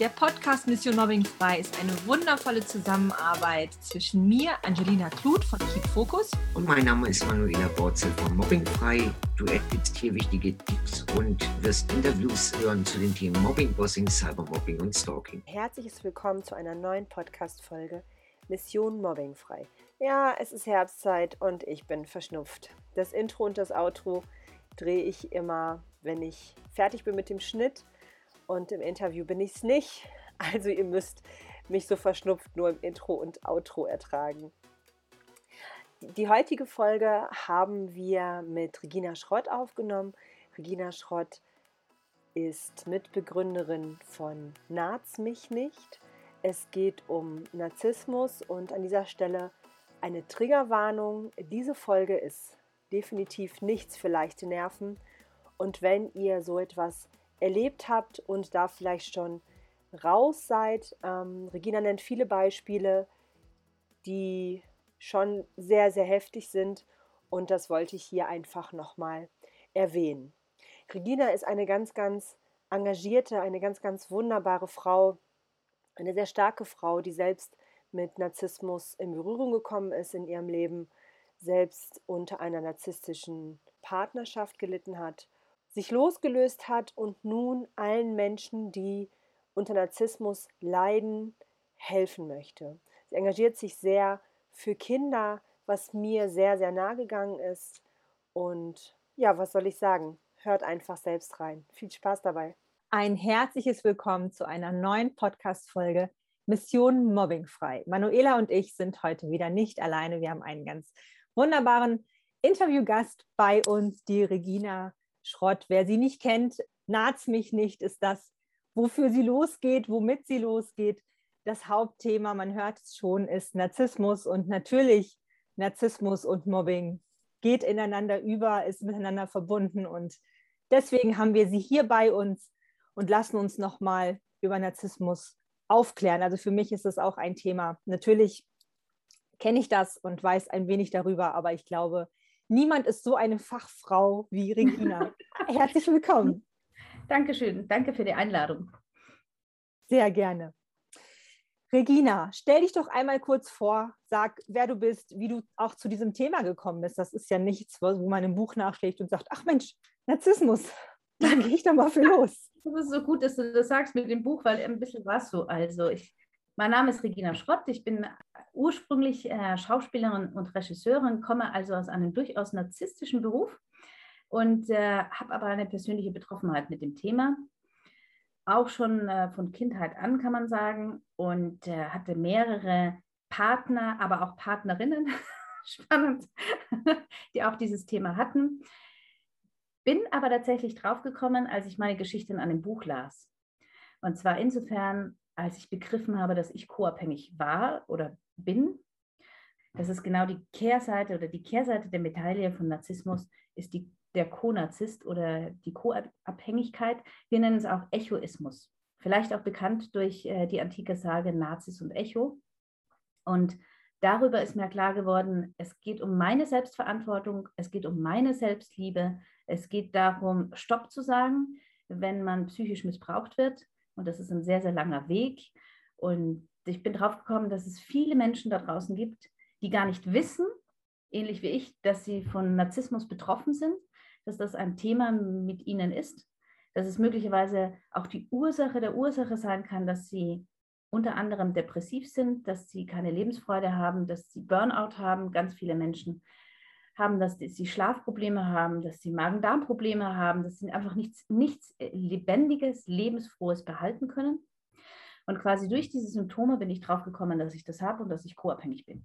Der Podcast Mission Mobbing Frei ist eine wundervolle Zusammenarbeit zwischen mir, Angelina Kluth von Keep Focus. Und mein Name ist Manuela Borzel von Mobbing Frei. Du erhältst hier wichtige Tipps und wirst Interviews hören zu den Themen Mobbing, Bossing, Cybermobbing und Stalking. Herzliches Willkommen zu einer neuen Podcast-Folge Mission Mobbing Frei. Ja, es ist Herbstzeit und ich bin verschnupft. Das Intro und das Outro drehe ich immer, wenn ich fertig bin mit dem Schnitt und im Interview bin ich es nicht. Also ihr müsst mich so verschnupft nur im Intro und Outro ertragen. Die heutige Folge haben wir mit Regina Schrott aufgenommen. Regina Schrott ist Mitbegründerin von Naz mich nicht. Es geht um Narzissmus und an dieser Stelle eine Triggerwarnung. Diese Folge ist definitiv nichts für leichte Nerven. Und wenn ihr so etwas erlebt habt und da vielleicht schon raus seid, ähm, Regina nennt viele Beispiele, die schon sehr, sehr heftig sind. Und das wollte ich hier einfach nochmal erwähnen. Regina ist eine ganz, ganz engagierte, eine ganz, ganz wunderbare Frau, eine sehr starke Frau, die selbst mit Narzissmus in Berührung gekommen ist in ihrem Leben, selbst unter einer narzisstischen Partnerschaft gelitten hat, sich losgelöst hat und nun allen Menschen, die unter Narzissmus leiden, helfen möchte. Sie engagiert sich sehr für Kinder, was mir sehr, sehr nahe gegangen ist. Und ja, was soll ich sagen? Hört einfach selbst rein. Viel Spaß dabei. Ein herzliches Willkommen zu einer neuen Podcast-Folge Mission Mobbingfrei. Manuela und ich sind heute wieder nicht alleine. Wir haben einen ganz wunderbaren Interviewgast bei uns, die Regina Schrott. Wer sie nicht kennt, naht's mich nicht, ist das, wofür sie losgeht, womit sie losgeht. Das Hauptthema, man hört es schon, ist Narzissmus und natürlich Narzissmus und Mobbing geht ineinander über, ist miteinander verbunden und deswegen haben wir sie hier bei uns und lassen uns nochmal über Narzissmus aufklären. Also für mich ist das auch ein Thema. Natürlich kenne ich das und weiß ein wenig darüber, aber ich glaube, niemand ist so eine Fachfrau wie Regina. Herzlich willkommen. Dankeschön. Danke für die Einladung. Sehr gerne. Regina, stell dich doch einmal kurz vor, sag, wer du bist, wie du auch zu diesem Thema gekommen bist. Das ist ja nichts, wo man im Buch nachschlägt und sagt, ach Mensch, Narzissmus, da gehe ich doch mal für los. Das ist so gut, dass du das sagst mit dem Buch, weil ein bisschen was so. Also ich, mein Name ist Regina Schrott. Ich bin ursprünglich äh, Schauspielerin und Regisseurin, komme also aus einem durchaus narzisstischen Beruf und äh, habe aber eine persönliche Betroffenheit mit dem Thema. Auch schon äh, von Kindheit an, kann man sagen, und äh, hatte mehrere Partner, aber auch Partnerinnen, spannend, die auch dieses Thema hatten. Bin aber tatsächlich draufgekommen, als ich meine Geschichten an dem Buch las. Und zwar insofern, als ich begriffen habe, dass ich co-abhängig war oder bin. Das ist genau die Kehrseite oder die Kehrseite der Medaille von Narzissmus ist die, der Co-Narzisst oder die Co-Abhängigkeit. Wir nennen es auch Echoismus. Vielleicht auch bekannt durch äh, die antike Sage Nazis und Echo. Und darüber ist mir klar geworden, es geht um meine Selbstverantwortung, es geht um meine Selbstliebe, es geht darum, Stopp zu sagen, wenn man psychisch missbraucht wird. Und das ist ein sehr, sehr langer Weg. Und ich bin drauf gekommen, dass es viele Menschen da draußen gibt, die gar nicht wissen, ähnlich wie ich, dass sie von Narzissmus betroffen sind, dass das ein Thema mit ihnen ist, dass es möglicherweise auch die Ursache der Ursache sein kann, dass sie unter anderem depressiv sind, dass sie keine Lebensfreude haben, dass sie Burnout haben. Ganz viele Menschen haben, dass sie Schlafprobleme haben, dass sie Magen-Darm-Probleme haben, dass sie einfach nichts, nichts Lebendiges, Lebensfrohes behalten können. Und quasi durch diese Symptome bin ich drauf gekommen, dass ich das habe und dass ich co-abhängig bin.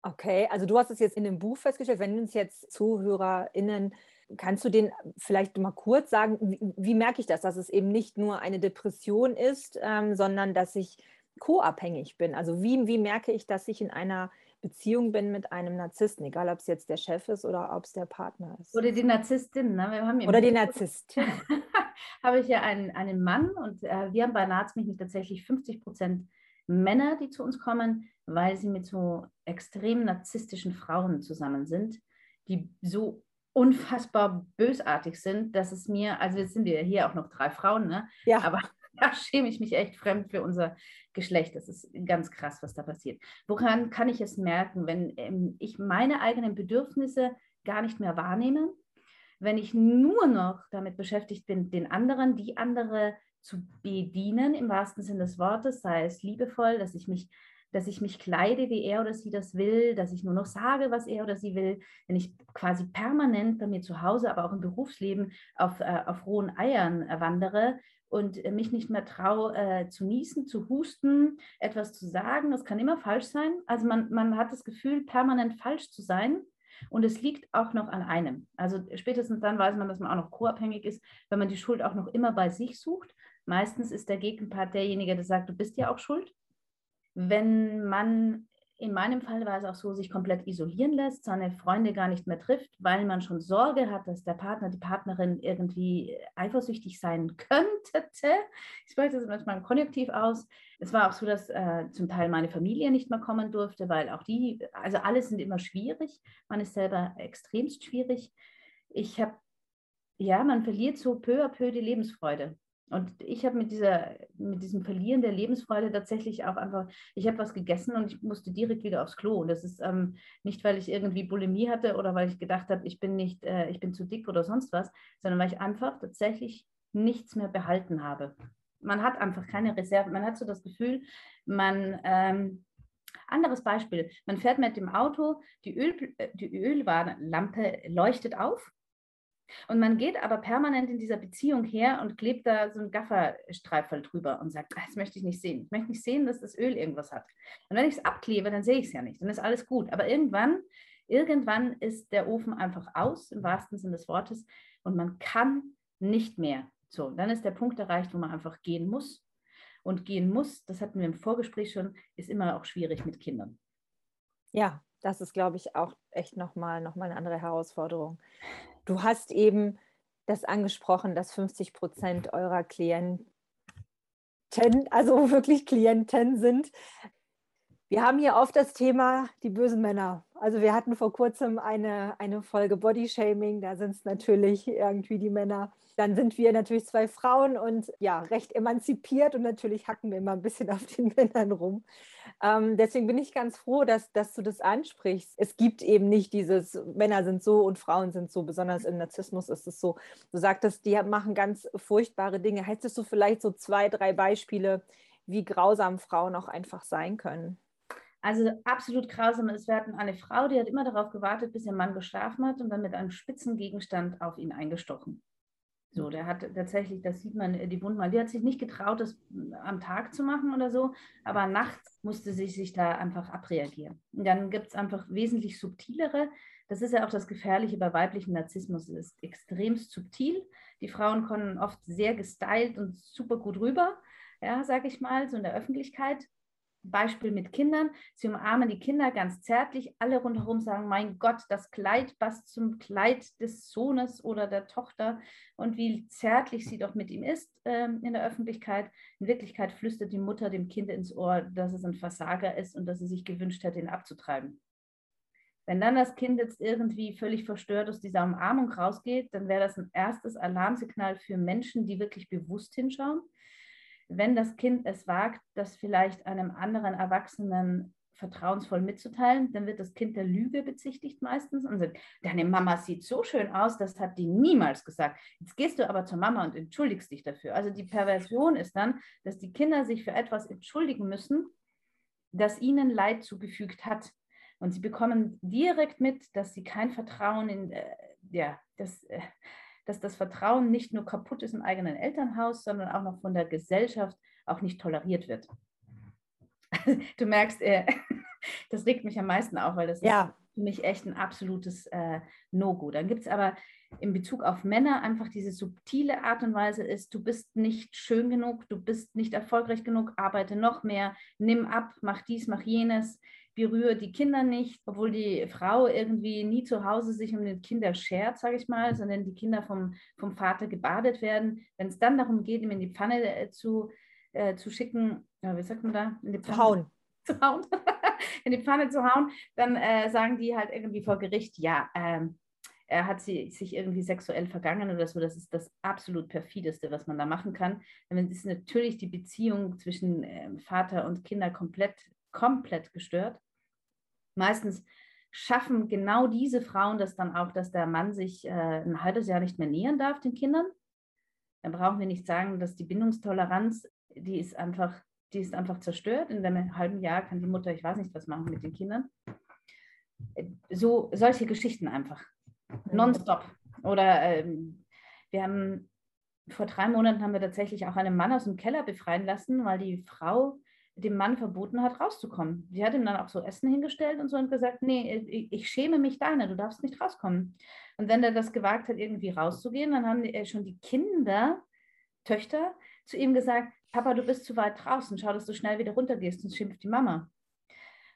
Okay, also du hast es jetzt in dem Buch festgestellt, wenn uns jetzt ZuhörerInnen, kannst du den vielleicht mal kurz sagen, wie, wie merke ich das, dass es eben nicht nur eine Depression ist, ähm, sondern dass ich co-abhängig bin? Also wie, wie merke ich, dass ich in einer Beziehung bin mit einem Narzissten, egal ob es jetzt der Chef ist oder ob es der Partner ist. Oder die Narzisstin. Ne? oder die Narzisstin. habe ich ja einen, einen Mann und äh, wir haben bei Narzmich tatsächlich 50 Prozent Männer, die zu uns kommen, weil sie mit so extrem narzisstischen Frauen zusammen sind, die so unfassbar bösartig sind, dass es mir, also jetzt sind wir hier auch noch drei Frauen, ne? Ja. aber da schäme ich mich echt fremd für unser Geschlecht. Das ist ganz krass, was da passiert. Woran kann ich es merken, wenn ähm, ich meine eigenen Bedürfnisse gar nicht mehr wahrnehme? Wenn ich nur noch damit beschäftigt bin, den anderen, die andere zu bedienen, im wahrsten Sinne des Wortes, sei es liebevoll, dass ich mich dass ich mich kleide, wie er oder sie das will, dass ich nur noch sage, was er oder sie will, wenn ich quasi permanent bei mir zu Hause, aber auch im Berufsleben auf, äh, auf rohen Eiern äh, wandere und äh, mich nicht mehr traue äh, zu niesen, zu husten, etwas zu sagen, das kann immer falsch sein. Also man, man hat das Gefühl, permanent falsch zu sein. Und es liegt auch noch an einem. Also spätestens dann weiß man, dass man auch noch co-abhängig ist, wenn man die Schuld auch noch immer bei sich sucht. Meistens ist der Gegenpart derjenige, der sagt, du bist ja auch schuld wenn man in meinem Fall war es auch so, sich komplett isolieren lässt, seine Freunde gar nicht mehr trifft, weil man schon Sorge hat, dass der Partner, die Partnerin irgendwie eifersüchtig sein könnte. Ich spreche das manchmal im Konjunktiv aus. Es war auch so, dass äh, zum Teil meine Familie nicht mehr kommen durfte, weil auch die, also alle sind immer schwierig. Man ist selber extremst schwierig. Ich habe, ja, man verliert so peu à peu die Lebensfreude. Und ich habe mit, mit diesem Verlieren der Lebensfreude tatsächlich auch einfach, ich habe was gegessen und ich musste direkt wieder aufs Klo. Und das ist ähm, nicht, weil ich irgendwie Bulimie hatte oder weil ich gedacht habe, ich bin nicht, äh, ich bin zu dick oder sonst was, sondern weil ich einfach tatsächlich nichts mehr behalten habe. Man hat einfach keine Reserve. Man hat so das Gefühl, man, ähm, anderes Beispiel, man fährt mit dem Auto, die, Öl, äh, die Ölwarnlampe leuchtet auf und man geht aber permanent in dieser Beziehung her und klebt da so einen Gafferstreifel drüber und sagt, ah, das möchte ich nicht sehen. Ich möchte nicht sehen, dass das Öl irgendwas hat. Und wenn ich es abklebe, dann sehe ich es ja nicht. Dann ist alles gut. Aber irgendwann, irgendwann ist der Ofen einfach aus, im wahrsten Sinne des Wortes, und man kann nicht mehr. So, dann ist der Punkt erreicht, wo man einfach gehen muss. Und gehen muss, das hatten wir im Vorgespräch schon, ist immer auch schwierig mit Kindern. Ja, das ist, glaube ich, auch echt nochmal noch mal eine andere Herausforderung. Du hast eben das angesprochen, dass 50 Prozent eurer Klienten, also wirklich Klienten sind. Wir haben hier oft das Thema die bösen Männer. Also wir hatten vor kurzem eine, eine Folge Body Shaming, da sind es natürlich irgendwie die Männer. Dann sind wir natürlich zwei Frauen und ja, recht emanzipiert und natürlich hacken wir immer ein bisschen auf den Männern rum. Ähm, deswegen bin ich ganz froh, dass, dass du das ansprichst. Es gibt eben nicht dieses, Männer sind so und Frauen sind so, besonders im Narzissmus ist es so. Du sagtest, die machen ganz furchtbare Dinge. Hättest du vielleicht so zwei, drei Beispiele, wie grausam Frauen auch einfach sein können? Also absolut grausam ist, wir hatten eine Frau, die hat immer darauf gewartet, bis ihr Mann geschlafen hat und dann mit einem spitzen Gegenstand auf ihn eingestochen. So, der hat tatsächlich, das sieht man, die Wunden mal, die hat sich nicht getraut, das am Tag zu machen oder so, aber nachts musste sie sich da einfach abreagieren. Und dann gibt es einfach wesentlich subtilere, das ist ja auch das Gefährliche bei weiblichem Narzissmus, es ist extremst subtil. Die Frauen kommen oft sehr gestylt und super gut rüber, ja, sag ich mal, so in der Öffentlichkeit. Beispiel mit Kindern. Sie umarmen die Kinder ganz zärtlich. Alle rundherum sagen, mein Gott, das Kleid passt zum Kleid des Sohnes oder der Tochter und wie zärtlich sie doch mit ihm ist ähm, in der Öffentlichkeit. In Wirklichkeit flüstert die Mutter dem Kind ins Ohr, dass es ein Versager ist und dass sie sich gewünscht hätte, ihn abzutreiben. Wenn dann das Kind jetzt irgendwie völlig verstört aus dieser Umarmung rausgeht, dann wäre das ein erstes Alarmsignal für Menschen, die wirklich bewusst hinschauen wenn das Kind es wagt, das vielleicht einem anderen Erwachsenen vertrauensvoll mitzuteilen, dann wird das Kind der Lüge bezichtigt meistens und sagt, deine Mama sieht so schön aus, das hat die niemals gesagt. Jetzt gehst du aber zur Mama und entschuldigst dich dafür. Also die Perversion ist dann, dass die Kinder sich für etwas entschuldigen müssen, das ihnen Leid zugefügt hat. Und sie bekommen direkt mit, dass sie kein Vertrauen in, äh, ja, das, äh, dass das Vertrauen nicht nur kaputt ist im eigenen Elternhaus, sondern auch noch von der Gesellschaft auch nicht toleriert wird. Du merkst, äh, das regt mich am meisten auf, weil das ja. ist für mich echt ein absolutes äh, No-Go. Dann gibt es aber in Bezug auf Männer einfach diese subtile Art und Weise ist, du bist nicht schön genug, du bist nicht erfolgreich genug, arbeite noch mehr, nimm ab, mach dies, mach jenes berühre die Kinder nicht, obwohl die Frau irgendwie nie zu Hause sich um die Kinder schert, sage ich mal, sondern die Kinder vom, vom Vater gebadet werden. Wenn es dann darum geht, ihm in die Pfanne äh, zu, äh, zu schicken, ja, wie sagt man da? In die Pfanne, zu hauen. Zu hauen. in die Pfanne zu hauen, dann äh, sagen die halt irgendwie vor Gericht, ja, ähm, er hat sie, sich irgendwie sexuell vergangen oder so. Das ist das absolut perfideste, was man da machen kann. Dann ist natürlich die Beziehung zwischen äh, Vater und Kinder komplett, komplett gestört. Meistens schaffen genau diese Frauen das dann auch, dass der Mann sich äh, ein halbes Jahr nicht mehr nähern darf den Kindern. Dann brauchen wir nicht sagen, dass die Bindungstoleranz, die ist einfach, die ist einfach zerstört. In einem halben Jahr kann die Mutter, ich weiß nicht, was machen mit den Kindern. So solche Geschichten einfach. Nonstop. Oder ähm, wir haben vor drei Monaten haben wir tatsächlich auch einen Mann aus dem Keller befreien lassen, weil die Frau dem Mann verboten hat, rauszukommen. Sie hat ihm dann auch so Essen hingestellt und so und gesagt, nee, ich, schäme mich deiner, du darfst nicht rauskommen. Und wenn er das gewagt hat, irgendwie rauszugehen, dann haben die, schon die Kinder, Töchter, zu ihm gesagt, Papa, du bist zu weit draußen, schau, dass du schnell wieder runtergehst, sonst schimpft die Mama.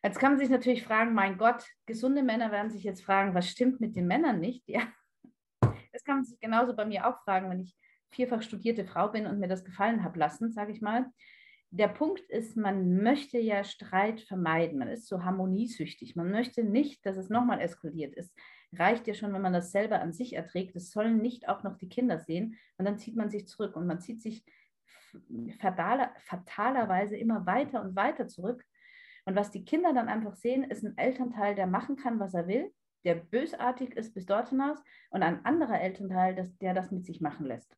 Jetzt kann man sich natürlich fragen, mein Gott, gesunde Männer werden sich jetzt fragen, was stimmt mit den Männern nicht? Ja, das kann man sich genauso bei mir auch fragen, wenn ich vierfach studierte Frau bin und mir das gefallen habe lassen, sage ich mal der Punkt ist, man möchte ja Streit vermeiden. Man ist so harmoniesüchtig. Man möchte nicht, dass es nochmal eskaliert ist. Reicht ja schon, wenn man das selber an sich erträgt. Es sollen nicht auch noch die Kinder sehen. Und dann zieht man sich zurück und man zieht sich fataler, fatalerweise immer weiter und weiter zurück. Und was die Kinder dann einfach sehen, ist ein Elternteil, der machen kann, was er will, der bösartig ist bis dort hinaus und ein anderer Elternteil, der das mit sich machen lässt.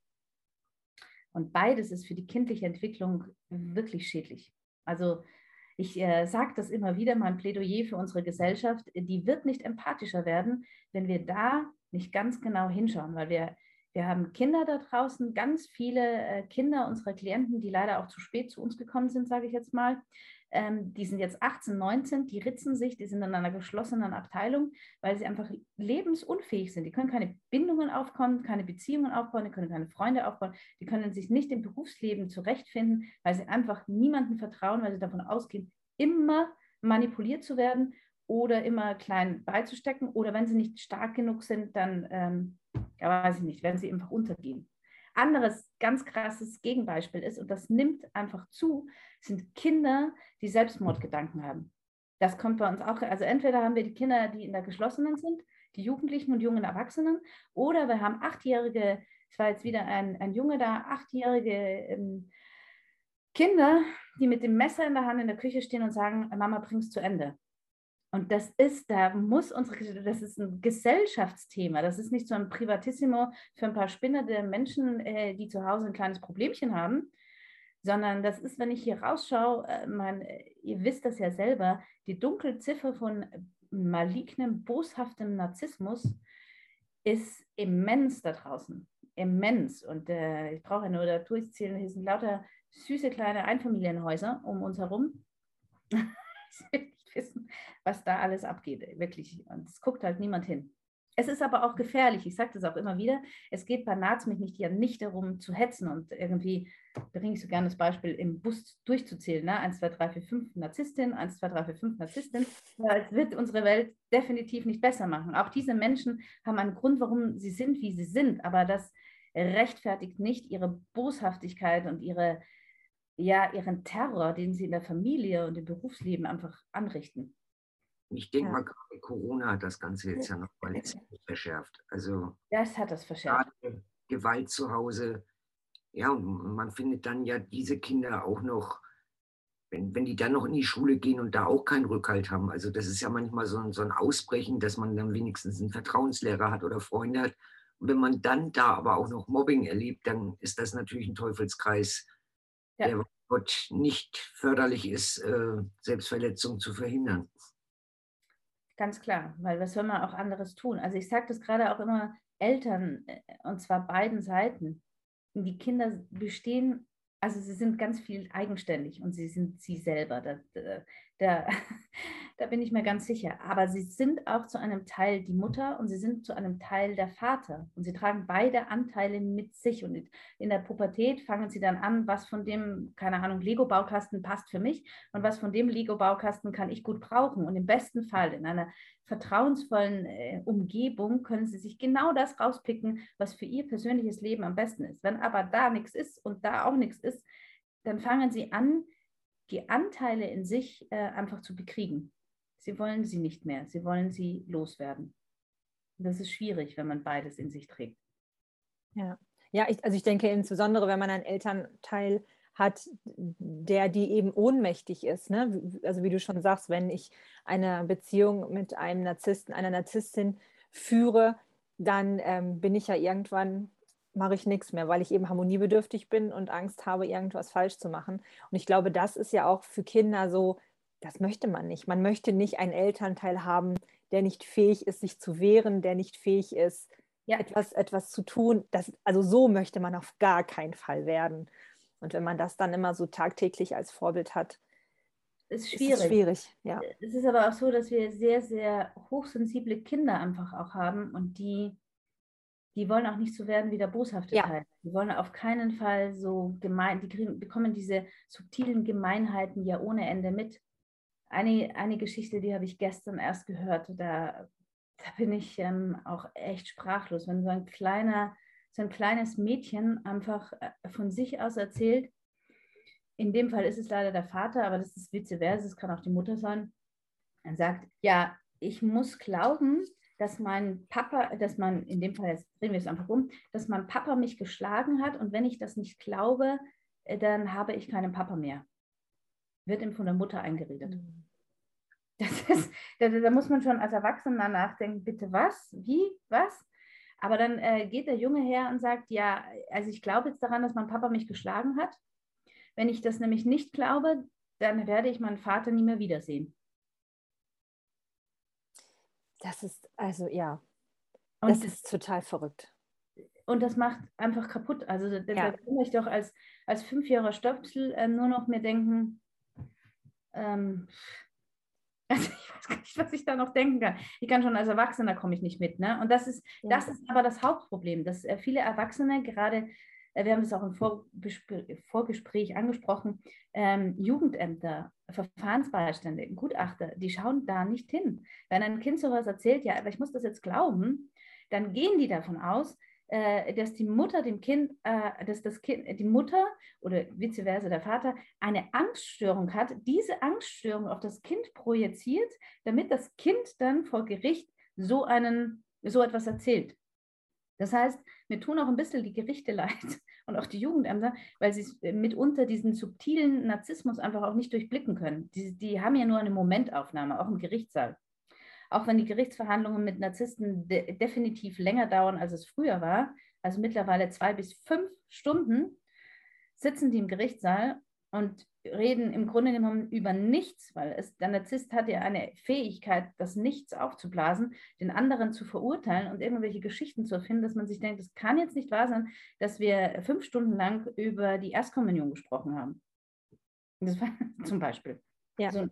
Und beides ist für die kindliche Entwicklung wirklich schädlich. Also ich äh, sage das immer wieder, mein Plädoyer für unsere Gesellschaft, die wird nicht empathischer werden, wenn wir da nicht ganz genau hinschauen, weil wir, wir haben Kinder da draußen, ganz viele äh, Kinder unserer Klienten, die leider auch zu spät zu uns gekommen sind, sage ich jetzt mal, ähm, die sind jetzt 18, 19, die ritzen sich, die sind in einer geschlossenen Abteilung, weil sie einfach lebensunfähig sind. Die können keine Bindungen aufbauen, keine Beziehungen aufbauen, die können keine Freunde aufbauen, die können sich nicht im Berufsleben zurechtfinden, weil sie einfach niemandem vertrauen, weil sie davon ausgehen, immer manipuliert zu werden oder immer klein beizustecken oder wenn sie nicht stark genug sind, dann, ähm, ja, weiß ich nicht, werden sie einfach untergehen. Anderes ganz krasses Gegenbeispiel ist, und das nimmt einfach zu, sind Kinder, die Selbstmordgedanken haben. Das kommt bei uns auch, also entweder haben wir die Kinder, die in der geschlossenen sind, die Jugendlichen und jungen Erwachsenen, oder wir haben achtjährige, es war jetzt wieder ein, ein Junge da, achtjährige ähm, Kinder, die mit dem Messer in der Hand in der Küche stehen und sagen, Mama, bring's zu Ende. Und das ist, da muss unsere, das ist ein Gesellschaftsthema. Das ist nicht so ein Privatissimo für ein paar spinnende Menschen, äh, die zu Hause ein kleines Problemchen haben, sondern das ist, wenn ich hier rausschaue, äh, man, ihr wisst das ja selber, die dunkle Ziffer von malignem, boshaftem Narzissmus ist immens da draußen. Immens. Und äh, ich brauche ja nur da durchzählen, hier sind lauter süße kleine Einfamilienhäuser um uns herum. wissen, was da alles abgeht, wirklich. Und es guckt halt niemand hin. Es ist aber auch gefährlich, ich sage das auch immer wieder, es geht bei Narzmilch nicht, ja nicht darum zu hetzen und irgendwie, bringe ich so gerne das Beispiel, im Bus durchzuzählen, ne? 1, 2, 3, 4, 5 Narzisstin, 1, 2, 3, 4, 5 Narzisstin, es wird unsere Welt definitiv nicht besser machen. Auch diese Menschen haben einen Grund, warum sie sind, wie sie sind, aber das rechtfertigt nicht ihre Boshaftigkeit und ihre, ja, ihren Terror, den sie in der Familie und im Berufsleben einfach anrichten. Ich denke ja. mal, gerade Corona hat das Ganze jetzt ja noch mal verschärft. Also das hat das verschärft. Gewalt zu Hause. Ja, und man findet dann ja diese Kinder auch noch, wenn, wenn die dann noch in die Schule gehen und da auch keinen Rückhalt haben. Also das ist ja manchmal so ein, so ein Ausbrechen, dass man dann wenigstens einen Vertrauenslehrer hat oder Freunde hat. Und wenn man dann da aber auch noch Mobbing erlebt, dann ist das natürlich ein Teufelskreis, ja. der Gott nicht förderlich ist, äh, Selbstverletzung zu verhindern. Ganz klar, weil was soll man auch anderes tun? Also ich sage das gerade auch immer Eltern, äh, und zwar beiden Seiten. Die Kinder bestehen, also sie sind ganz viel eigenständig und sie sind sie selber. Da, da, da bin ich mir ganz sicher. Aber sie sind auch zu einem Teil die Mutter und sie sind zu einem Teil der Vater. Und sie tragen beide Anteile mit sich. Und in der Pubertät fangen sie dann an, was von dem, keine Ahnung, Lego-Baukasten passt für mich und was von dem Lego-Baukasten kann ich gut brauchen. Und im besten Fall in einer vertrauensvollen äh, Umgebung können sie sich genau das rauspicken, was für ihr persönliches Leben am besten ist. Wenn aber da nichts ist und da auch nichts ist, dann fangen sie an, die Anteile in sich äh, einfach zu bekriegen. Sie wollen sie nicht mehr, sie wollen sie loswerden. Das ist schwierig, wenn man beides in sich trägt. Ja, ja ich, also ich denke insbesondere, wenn man einen Elternteil hat, der die eben ohnmächtig ist. Ne? Also wie du schon sagst, wenn ich eine Beziehung mit einem Narzissten, einer Narzisstin führe, dann ähm, bin ich ja irgendwann, mache ich nichts mehr, weil ich eben harmoniebedürftig bin und Angst habe, irgendwas falsch zu machen. Und ich glaube, das ist ja auch für Kinder so, das möchte man nicht. Man möchte nicht einen Elternteil haben, der nicht fähig ist, sich zu wehren, der nicht fähig ist, ja. etwas, etwas zu tun. Das, also so möchte man auf gar keinen Fall werden. Und wenn man das dann immer so tagtäglich als Vorbild hat, ist schwierig. Ist schwierig, ja. Es ist aber auch so, dass wir sehr, sehr hochsensible Kinder einfach auch haben und die, die wollen auch nicht so werden wie der boshafte ja. Teil. Die wollen auf keinen Fall so gemein, die kriegen, bekommen diese subtilen Gemeinheiten ja ohne Ende mit. Eine, eine Geschichte, die habe ich gestern erst gehört, da, da bin ich ähm, auch echt sprachlos, wenn so ein kleiner so ein kleines Mädchen einfach äh, von sich aus erzählt. In dem Fall ist es leider der Vater, aber das ist vice versa, es kann auch die Mutter sein. Er sagt, ja, ich muss glauben, dass mein Papa, dass man, in dem Fall, jetzt drehen wir es einfach um, dass mein Papa mich geschlagen hat und wenn ich das nicht glaube, äh, dann habe ich keinen Papa mehr. Wird ihm von der Mutter eingeredet. Mhm. Das ist, da, da, muss man schon als Erwachsener nachdenken, bitte was, wie, was? Aber dann äh, geht der Junge her und sagt, ja, also ich glaube jetzt daran, dass mein Papa mich geschlagen hat. Wenn ich das nämlich nicht glaube, dann werde ich meinen Vater nie mehr wiedersehen. Das ist, also ja, und das ist total verrückt. Und das macht einfach kaputt. Also da, ja. kann ich doch als, als fünfjähriger Stöpsel äh, nur noch mir denken, ähm, also ich weiß gar nicht, was ich da noch denken kann. Ich kann schon als Erwachsener komme ich nicht mit. Ne? Und das ist, ja. das ist aber das Hauptproblem, dass äh, viele Erwachsene gerade, wir haben es auch im Vorgespräch, Vorgespräch angesprochen, ähm, Jugendämter, Verfahrensbeistände, Gutachter, die schauen da nicht hin. Wenn ein Kind sowas erzählt, ja, aber ich muss das jetzt glauben, dann gehen die davon aus, äh, dass die Mutter dem Kind, äh, dass das Kind, die Mutter oder vice versa der Vater eine Angststörung hat, diese Angststörung auf das Kind projiziert, damit das Kind dann vor Gericht so einen, so etwas erzählt. Das heißt, mir tun auch ein bisschen die Gerichte leid und auch die Jugendämter, weil sie mitunter diesen subtilen Narzissmus einfach auch nicht durchblicken können. Die, die haben ja nur eine Momentaufnahme, auch im Gerichtssaal auch wenn die Gerichtsverhandlungen mit Narzissten de definitiv länger dauern, als es früher war, also mittlerweile zwei bis fünf Stunden, sitzen die im Gerichtssaal und reden im Grunde genommen über nichts, weil es, der Narzisst hat ja eine Fähigkeit, das Nichts aufzublasen, den anderen zu verurteilen und irgendwelche Geschichten zu erfinden, dass man sich denkt, es kann jetzt nicht wahr sein, dass wir fünf Stunden lang über die Erstkommunion gesprochen haben. Das war zum Beispiel. Ja. So,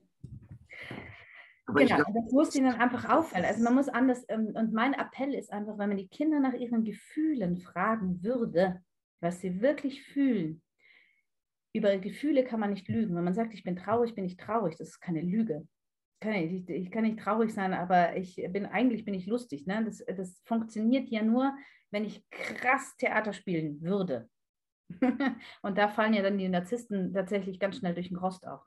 aber genau, glaub, das muss ihnen einfach auffallen. Also man muss anders, ähm, und mein Appell ist einfach, wenn man die Kinder nach ihren Gefühlen fragen würde, was sie wirklich fühlen, über Gefühle kann man nicht lügen. Wenn man sagt, ich bin traurig, bin ich traurig, das ist keine Lüge. Ich, ich kann nicht traurig sein, aber ich bin eigentlich bin ich lustig. Ne? Das, das funktioniert ja nur, wenn ich krass Theater spielen würde. und da fallen ja dann die Narzissten tatsächlich ganz schnell durch den Rost auch.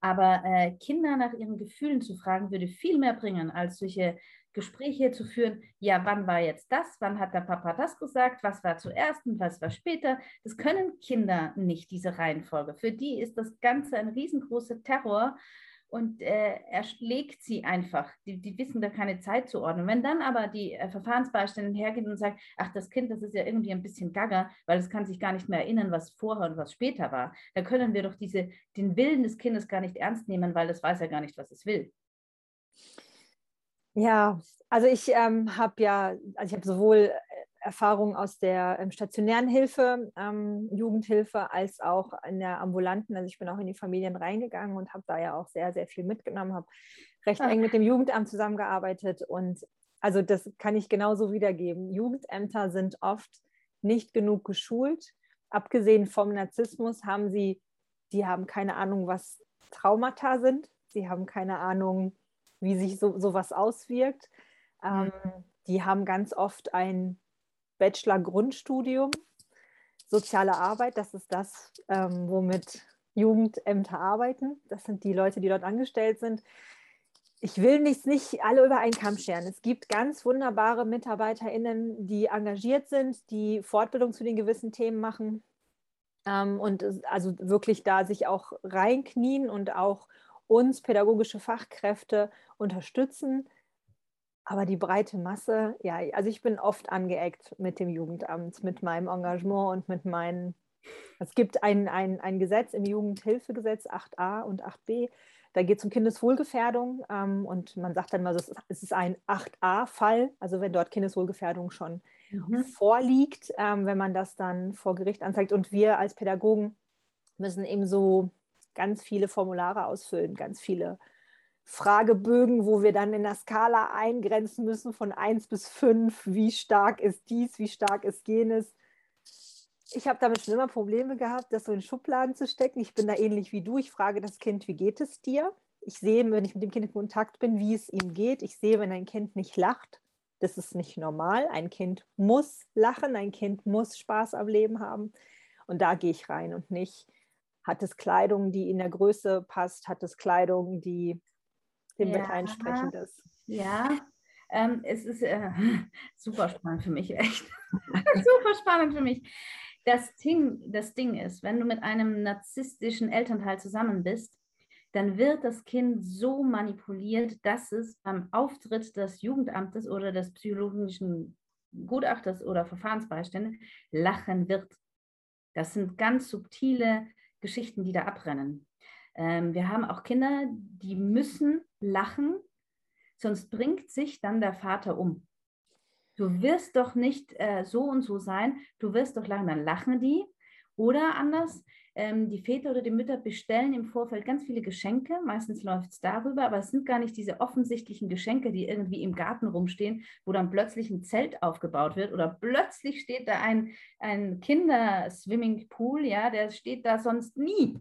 Aber äh, Kinder nach ihren Gefühlen zu fragen, würde viel mehr bringen, als solche Gespräche zu führen. Ja, wann war jetzt das? Wann hat der Papa das gesagt? Was war zuerst und was war später? Das können Kinder nicht, diese Reihenfolge. Für die ist das Ganze ein riesengroßer Terror und äh, er sie einfach. Die, die, wissen da keine Zeit zu ordnen. Wenn dann aber die äh, Verfahrensbeiständin hergeht und sagt, ach, das Kind, das ist ja irgendwie ein bisschen gaga, weil es kann sich gar nicht mehr erinnern, was vorher und was später war, dann können wir doch diese, den Willen des Kindes gar nicht ernst nehmen, weil das weiß ja gar nicht, was es will. Ja, also ich ähm, habe ja, also ich habe sowohl Erfahrungen aus der ähm, stationären Hilfe, ähm, Jugendhilfe, als auch in der ambulanten. Also ich bin auch in die Familien reingegangen und habe da ja auch sehr, sehr viel mitgenommen, habe recht eng mit dem Jugendamt zusammengearbeitet und also das kann ich genauso wiedergeben. Jugendämter sind oft nicht genug geschult. Abgesehen vom Narzissmus haben sie, die haben keine Ahnung, was Traumata sind. Sie haben keine Ahnung, wie sich so, sowas auswirkt. Ähm, die haben ganz oft ein Bachelor-Grundstudium Soziale Arbeit. Das ist das, ähm, womit Jugendämter arbeiten. Das sind die Leute, die dort angestellt sind. ich will nicht, nicht alle über einen Kamm scheren. Es gibt ganz wunderbare MitarbeiterInnen, die engagiert sind, die Fortbildung zu den gewissen Themen machen ähm, und also wirklich da sich auch reinknien und auch uns pädagogische Fachkräfte unterstützen. Aber die breite Masse, ja, also ich bin oft angeeckt mit dem Jugendamt, mit meinem Engagement und mit meinen. Es gibt ein, ein, ein Gesetz im Jugendhilfegesetz 8a und 8b, da geht es um Kindeswohlgefährdung ähm, und man sagt dann mal, es ist ein 8a-Fall, also wenn dort Kindeswohlgefährdung schon mhm. vorliegt, ähm, wenn man das dann vor Gericht anzeigt. Und wir als Pädagogen müssen eben so ganz viele Formulare ausfüllen, ganz viele Fragebögen, wo wir dann in der Skala eingrenzen müssen von 1 bis 5, wie stark ist dies, wie stark ist jenes ich habe damit schon immer Probleme gehabt, das so in Schubladen zu stecken. Ich bin da ähnlich wie du. Ich frage das Kind, wie geht es dir? Ich sehe, wenn ich mit dem Kind in Kontakt bin, wie es ihm geht. Ich sehe, wenn ein Kind nicht lacht. Das ist nicht normal. Ein Kind muss lachen, ein Kind muss Spaß am Leben haben. Und da gehe ich rein und nicht, hat es Kleidung, die in der Größe passt, hat es Kleidung, die dem ja. Wetter entsprechend ist. Ja, ähm, es ist äh, super spannend für mich, echt. super spannend für mich das Ding, das Ding ist, wenn du mit einem narzisstischen Elternteil zusammen bist, dann wird das Kind so manipuliert, dass es beim Auftritt des Jugendamtes oder des psychologischen Gutachters oder Verfahrensbeistände lachen wird. Das sind ganz subtile Geschichten, die da abrennen. Ähm, wir haben auch Kinder, die müssen lachen, sonst bringt sich dann der Vater um. Du wirst doch nicht äh, so und so sein, du wirst doch lachen, dann lachen die. Oder anders, ähm, die Väter oder die Mütter bestellen im Vorfeld ganz viele Geschenke, meistens läuft es darüber, aber es sind gar nicht diese offensichtlichen Geschenke, die irgendwie im Garten rumstehen, wo dann plötzlich ein Zelt aufgebaut wird oder plötzlich steht da ein, ein Kinder-Swimmingpool, ja, der steht da sonst nie.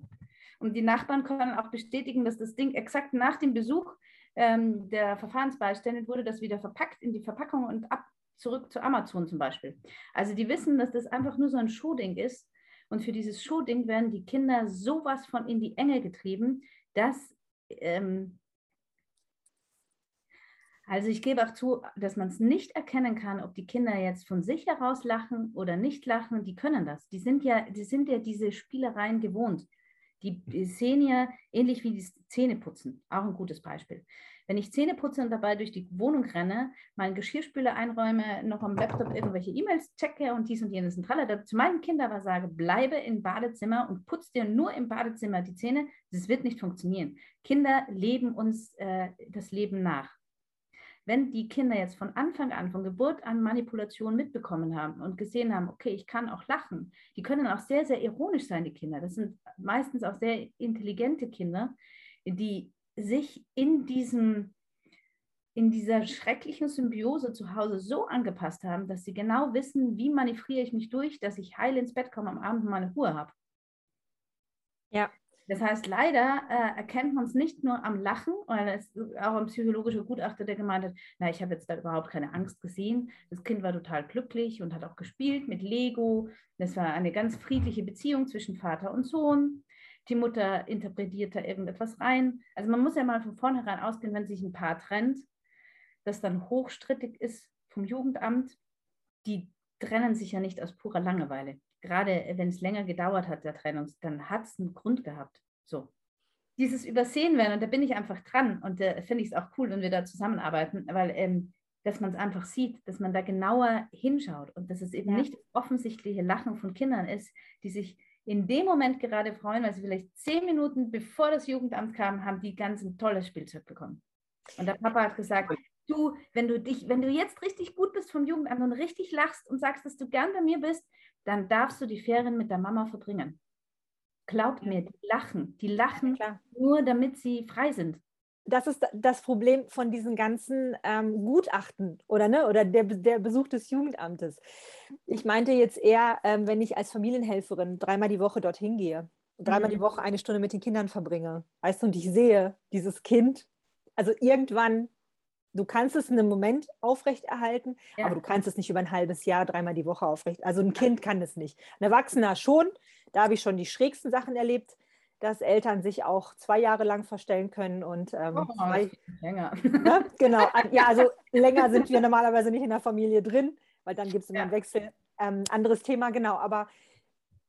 Und die Nachbarn können auch bestätigen, dass das Ding exakt nach dem Besuch ähm, der Verfahrensbeistände wurde das wieder verpackt in die Verpackung und ab zurück zu Amazon zum Beispiel. Also die wissen, dass das einfach nur so ein Showding ist. Und für dieses Showding werden die Kinder sowas von in die Enge getrieben, dass... Ähm, also ich gebe auch zu, dass man es nicht erkennen kann, ob die Kinder jetzt von sich heraus lachen oder nicht lachen. Die können das. Die sind ja, die sind ja diese Spielereien gewohnt. Die, die sehen ja ähnlich wie die Zähneputzen. Auch ein gutes Beispiel. Wenn ich Zähne putze und dabei durch die Wohnung renne, meinen Geschirrspüler einräume, noch am Laptop irgendwelche E-Mails checke und dies und jenes und tralle, zu meinen Kindern aber sage, bleibe im Badezimmer und putz dir nur im Badezimmer die Zähne, das wird nicht funktionieren. Kinder leben uns äh, das Leben nach. Wenn die Kinder jetzt von Anfang an, von Geburt an Manipulation mitbekommen haben und gesehen haben, okay, ich kann auch lachen, die können auch sehr, sehr ironisch sein, die Kinder. Das sind meistens auch sehr intelligente Kinder, die sich in diesem in dieser schrecklichen Symbiose zu Hause so angepasst haben, dass sie genau wissen, wie manövriere ich mich durch, dass ich heil ins Bett komme am Abend und meine Ruhe habe. Ja. Das heißt, leider äh, erkennt man es nicht nur am Lachen, oder es ist auch ein psychologischer Gutachter, der gemeint hat, na, ich habe jetzt da überhaupt keine Angst gesehen. Das Kind war total glücklich und hat auch gespielt mit Lego. Das war eine ganz friedliche Beziehung zwischen Vater und Sohn die Mutter interpretiert da irgendetwas rein. Also man muss ja mal von vornherein ausgehen, wenn sich ein Paar trennt, das dann hochstrittig ist vom Jugendamt, die trennen sich ja nicht aus purer Langeweile. Gerade wenn es länger gedauert hat, der Trennung, dann hat es einen Grund gehabt. So. Dieses Übersehen werden, und da bin ich einfach dran und da äh, finde ich es auch cool, wenn wir da zusammenarbeiten, weil ähm, dass man es einfach sieht, dass man da genauer hinschaut und dass es eben ja. nicht das offensichtliche Lachen von Kindern ist, die sich in dem Moment gerade freuen, weil sie vielleicht zehn Minuten bevor das Jugendamt kam, haben die ganz ein tolles Spielzeug bekommen. Und der Papa hat gesagt, du, wenn du dich, wenn du jetzt richtig gut bist vom Jugendamt und richtig lachst und sagst, dass du gern bei mir bist, dann darfst du die Ferien mit der Mama verbringen. Glaubt mir, die lachen. Die lachen ja, nur, damit sie frei sind das ist das Problem von diesen ganzen ähm, Gutachten oder, ne, oder der, der Besuch des Jugendamtes. Ich meinte jetzt eher, ähm, wenn ich als Familienhelferin dreimal die Woche dorthin gehe, dreimal mhm. die Woche eine Stunde mit den Kindern verbringe, weißt du, und ich sehe dieses Kind, also irgendwann, du kannst es in einem Moment aufrechterhalten, ja. aber du kannst es nicht über ein halbes Jahr dreimal die Woche aufrecht. Also ein Kind kann es nicht. Ein Erwachsener schon, da habe ich schon die schrägsten Sachen erlebt dass Eltern sich auch zwei Jahre lang verstellen können und ähm, Oh, zwei, länger. ne? genau. Ja, also länger sind wir normalerweise nicht in der Familie drin, weil dann gibt es immer Ja. einen Wechsel. Ähm, anderes Thema, genau. Aber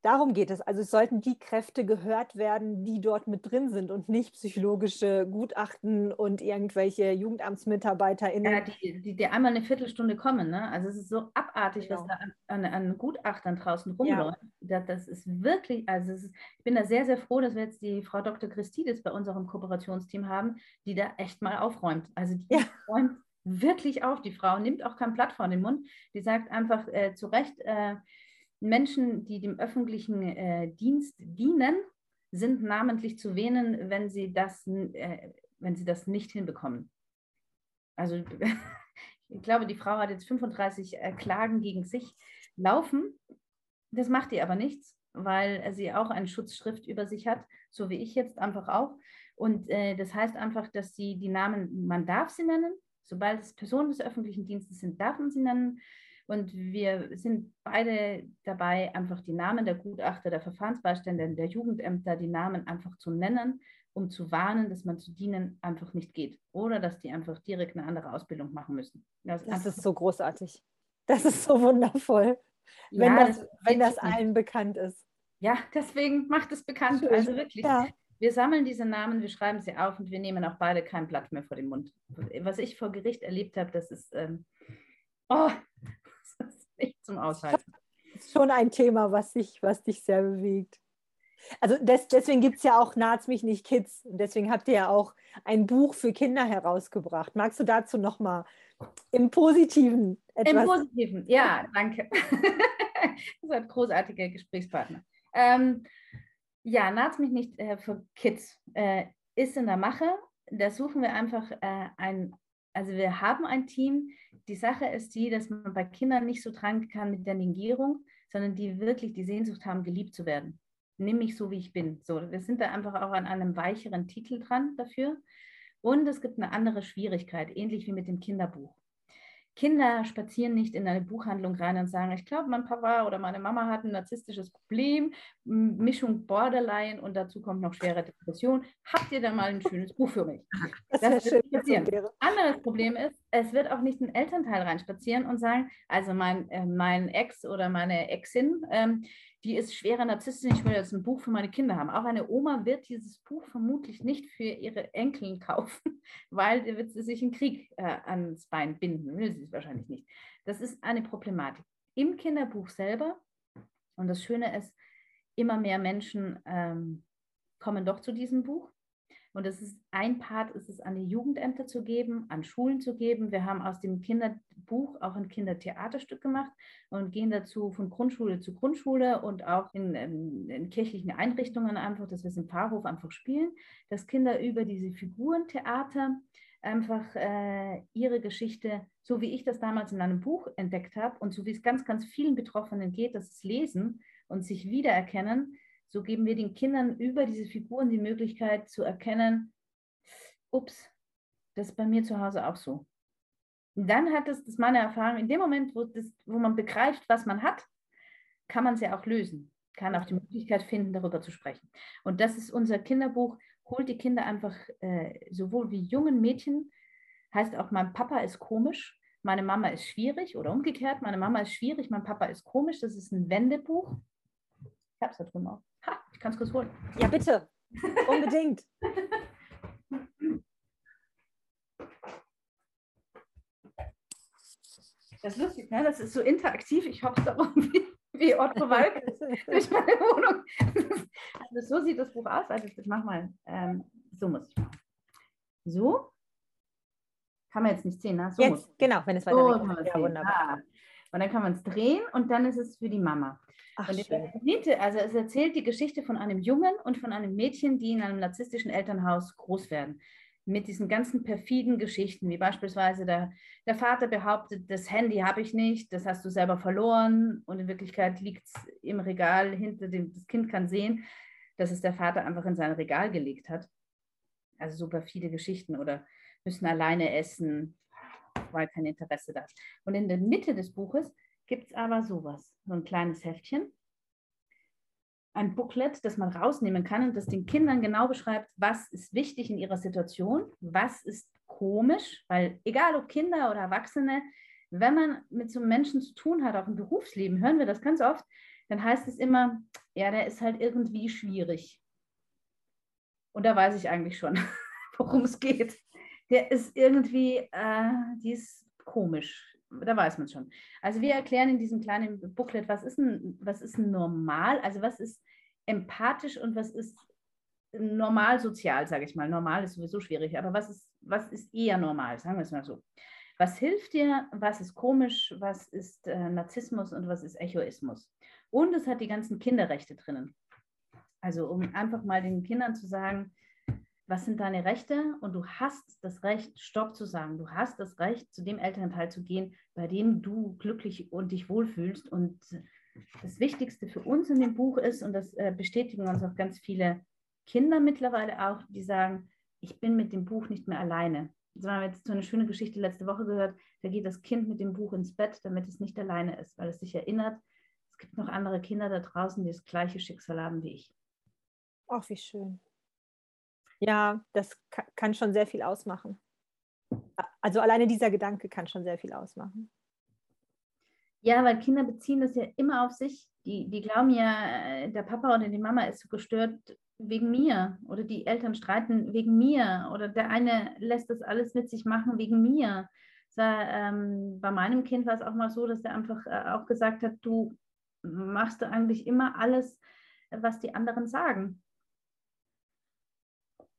darum geht es. Also es sollten die Kräfte gehört werden, die dort mit drin sind und nicht psychologische Gutachten und irgendwelche JugendamtsmitarbeiterInnen. Ja, die, die, die einmal eine Viertelstunde kommen. Ne? Also es ist so abartig, was Genau. da an, an, an Gutachtern draußen Ja. rumläuft. Das, das ist wirklich, also es ist, ich bin da sehr, sehr froh, dass wir jetzt die Frau Dr. Christidis bei unserem Kooperationsteam haben, die da echt mal aufräumt. Also die Ja. räumt wirklich auf, die Frau, nimmt auch kein Blatt vor den Mund. Die sagt einfach äh, zu Recht, äh, Menschen, die dem öffentlichen äh, Dienst dienen, sind namentlich zu wähnen, wenn sie das, äh, wenn sie das nicht hinbekommen. Also ich glaube, die Frau hat jetzt 35 äh, Klagen gegen sich laufen. Das macht ihr aber nichts, weil sie auch eine Schutzschrift über sich hat, so wie ich jetzt einfach auch. Und äh, das heißt einfach, dass sie die Namen, man darf sie nennen, sobald es Personen des öffentlichen Dienstes sind, darf man sie nennen. Und wir sind beide dabei, einfach die Namen der Gutachter, der Verfahrensbeistände, der Jugendämter, die Namen einfach zu nennen, um zu warnen, dass man zu dienen einfach nicht geht. Oder dass die einfach direkt eine andere Ausbildung machen müssen. Das, Das ist so großartig. Das ist so wundervoll, wenn Ja, das, das wenn das nicht. allen bekannt ist. Ja, deswegen macht es bekannt. Schön. Also wirklich, Ja, wir sammeln diese Namen, wir schreiben sie auf und wir nehmen auch beide kein Blatt mehr vor den Mund. Was ich vor Gericht erlebt habe, das ist, ähm, oh, das ist nicht zum Aushalten. ist schon ein Thema, was dich, was dich sehr bewegt. Also des, deswegen gibt es ja auch Naht's mich nicht Kids. Und deswegen habt ihr ja auch ein Buch für Kinder herausgebracht. Magst du dazu nochmal im Positiven Im etwas? Positiven, ja, danke. das ist ein großartiger Gesprächspartner. Ähm, ja, Naht's mich nicht äh, für Kids äh, ist in der Mache. Da suchen wir einfach äh, ein, also wir haben ein Team. Die Sache ist die, dass man bei Kindern nicht so dran kann mit der Negierung, sondern die wirklich die Sehnsucht haben, geliebt zu werden. Nimm mich so, wie ich bin. So, wir sind da einfach auch an einem weicheren Titel dran dafür. Und es gibt eine andere Schwierigkeit, ähnlich wie mit dem Kinderbuch. Kinder spazieren nicht in eine Buchhandlung rein und sagen, ich glaube, mein Papa oder meine Mama hat ein narzisstisches Problem, Mischung Borderline und dazu kommt noch schwere Depression. Habt ihr da mal ein schönes Buch für mich? Das das wird passieren. Anderes Problem ist, es wird auch nicht ein Elternteil reinspazieren und sagen, also mein, äh, mein Ex oder meine Exin, ähm, die ist schwere Narzisstin, ich will jetzt ein Buch für meine Kinder haben. Auch eine Oma wird dieses Buch vermutlich nicht für ihre Enkeln kaufen, weil wird sie sich einen Krieg äh, ans Bein binden. Will sie es wahrscheinlich nicht. Das ist eine Problematik. Im Kinderbuch selber, und das Schöne ist, immer mehr Menschen ähm, kommen doch zu diesem Buch. Und es ist ein Part, ist es an die Jugendämter zu geben, an Schulen zu geben. Wir haben aus dem Kinderbuch auch ein Kindertheaterstück gemacht und gehen dazu von Grundschule zu Grundschule und auch in, in, in kirchlichen Einrichtungen einfach, dass wir es im Pfarrhof einfach spielen, dass Kinder über diese Figurentheater einfach äh, ihre Geschichte, so wie ich das damals in einem Buch entdeckt habe und so wie es ganz, ganz vielen Betroffenen geht, dass es lesen und sich wiedererkennen, so geben wir den Kindern über diese Figuren die Möglichkeit zu erkennen, ups, das ist bei mir zu Hause auch so. Und dann hat es, das ist meine Erfahrung, in dem Moment, wo, das, wo man begreift, was man hat, kann man es ja auch lösen, kann auch die Möglichkeit finden, darüber zu sprechen. Und das ist unser Kinderbuch, holt die Kinder einfach äh, sowohl wie jungen Mädchen, heißt auch, mein Papa ist komisch, meine Mama ist schwierig oder umgekehrt, meine Mama ist schwierig, mein Papa ist komisch, das ist ein Wendebuch. Ich habe es da drüben auch. Ha, ich kann es kurz holen. Ja, bitte. Unbedingt. Das ist lustig, ne? Das ist so interaktiv. Ich hoffe darum wie, wie Otto Walk durch meine Wohnung. Also so sieht das Buch aus. Also ich mach mal. Ähm, so muss ich machen. So. Kann man jetzt nicht sehen, ne? So muss Jetzt, genau, wenn es so weiter es ist. Ja, wunderbar. Ah. Und dann kann man es drehen und dann ist es für die Mama. Ach, Und Mitte, also es erzählt die Geschichte von einem Jungen und von einem Mädchen, die in einem narzisstischen Elternhaus groß werden. Mit diesen ganzen perfiden Geschichten, wie beispielsweise der, der Vater behauptet, das Handy habe ich nicht, das hast du selber verloren und in Wirklichkeit liegt es im Regal hinter dem, das Kind kann sehen, dass es der Vater einfach in sein Regal gelegt hat. Also so perfide Geschichten oder müssen alleine essen, weil kein Interesse da ist. Und in der Mitte des Buches gibt es aber sowas, so ein kleines Heftchen. ein Booklet, das man rausnehmen kann und das den Kindern genau beschreibt, was ist wichtig in ihrer Situation, was ist komisch, weil egal ob Kinder oder Erwachsene, wenn man mit so einem Menschen zu tun hat, auch im Berufsleben, hören wir das ganz oft, dann heißt es immer, ja, der ist halt irgendwie schwierig. Und da weiß ich eigentlich schon, worum es geht. Der ist irgendwie, äh, die ist komisch. Da weiß man schon. Also wir erklären in diesem kleinen Booklet, was ist ein, was ist normal, also was ist empathisch und was ist normal sozial, sage ich mal. Normal ist sowieso schwierig, aber was ist, was ist eher normal, sagen wir es mal so. Was hilft dir, was ist komisch, was ist äh, Narzissmus und was ist Echoismus? Und es hat die ganzen Kinderrechte drinnen. Also um einfach mal den Kindern zu sagen, was sind deine Rechte? Und du hast das Recht, Stopp zu sagen. Du hast das Recht, zu dem Elternteil zu gehen, bei dem du glücklich und dich wohlfühlst. Und das Wichtigste für uns in dem Buch ist, und das äh, bestätigen uns auch ganz viele Kinder mittlerweile auch, die sagen, ich bin mit dem Buch nicht mehr alleine. Haben wir jetzt so eine schöne Geschichte letzte Woche gehört. Da geht das Kind mit dem Buch ins Bett, damit es nicht alleine ist, weil es sich erinnert, es gibt noch andere Kinder da draußen, die das gleiche Schicksal haben wie ich. Ach, wie schön. Ja, das kann schon sehr viel ausmachen. Also alleine dieser Gedanke kann schon sehr viel ausmachen. Ja, weil Kinder beziehen das ja immer auf sich. Die, die glauben ja, äh, der Papa oder die Mama ist gestört wegen mir oder die Eltern streiten wegen mir oder der eine lässt das alles mit sich machen wegen mir. War, ähm, bei meinem Kind war es auch mal so, dass er einfach äh, auch gesagt hat, du machst du eigentlich immer alles, was die anderen sagen.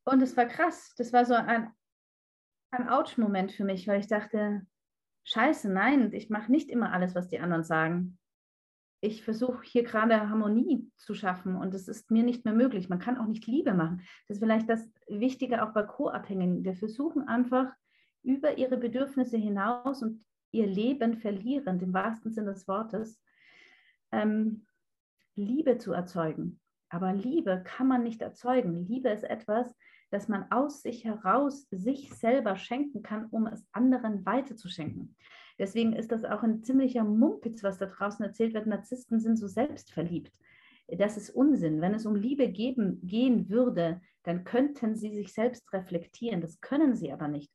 Und es war krass. Das war so ein, ein Ouch-Moment für mich, weil ich dachte, scheiße, nein, ich mache nicht immer alles, was die anderen sagen ich versuche hier gerade Harmonie zu schaffen und es ist mir nicht mehr möglich. Man kann auch nicht Liebe machen. Das ist vielleicht das Wichtige auch bei Co-Abhängigen. Wir versuchen einfach über ihre Bedürfnisse hinaus und ihr Leben verlieren, im wahrsten Sinne des Wortes, ähm, Liebe zu erzeugen. Aber Liebe kann man nicht erzeugen. Liebe ist etwas, das man aus sich heraus sich selber schenken kann, um es anderen weiterzuschenken. Deswegen ist das auch ein ziemlicher Mumpitz, was da draußen erzählt wird. Narzissten sind so selbstverliebt. Das ist Unsinn. Wenn es um Liebe geben, gehen würde, dann könnten sie sich selbst reflektieren. Das können sie aber nicht.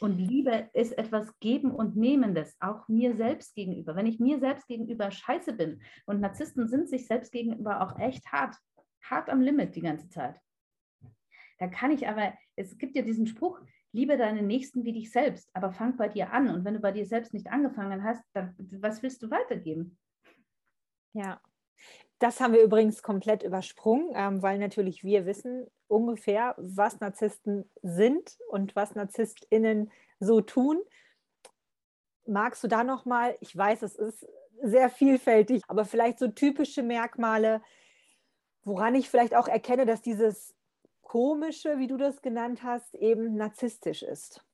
Und Liebe ist etwas Geben und Nehmendes, auch mir selbst gegenüber. Wenn ich mir selbst gegenüber scheiße bin, und Narzissten sind sich selbst gegenüber auch echt hart, hart am Limit die ganze Zeit. Da kann ich aber, es gibt ja diesen Spruch, liebe deinen Nächsten wie dich selbst, aber fang bei dir an. Und wenn du bei dir selbst nicht angefangen hast, dann was willst du weitergeben? Ja, das haben wir übrigens komplett übersprungen, ähm, weil natürlich wir wissen ungefähr, was Narzissten sind und was NarzisstInnen so tun. Magst du da nochmal, ich weiß, es ist sehr vielfältig, aber vielleicht so typische Merkmale, woran ich vielleicht auch erkenne, dass dieses Komische, wie du das genannt hast, eben narzisstisch ist.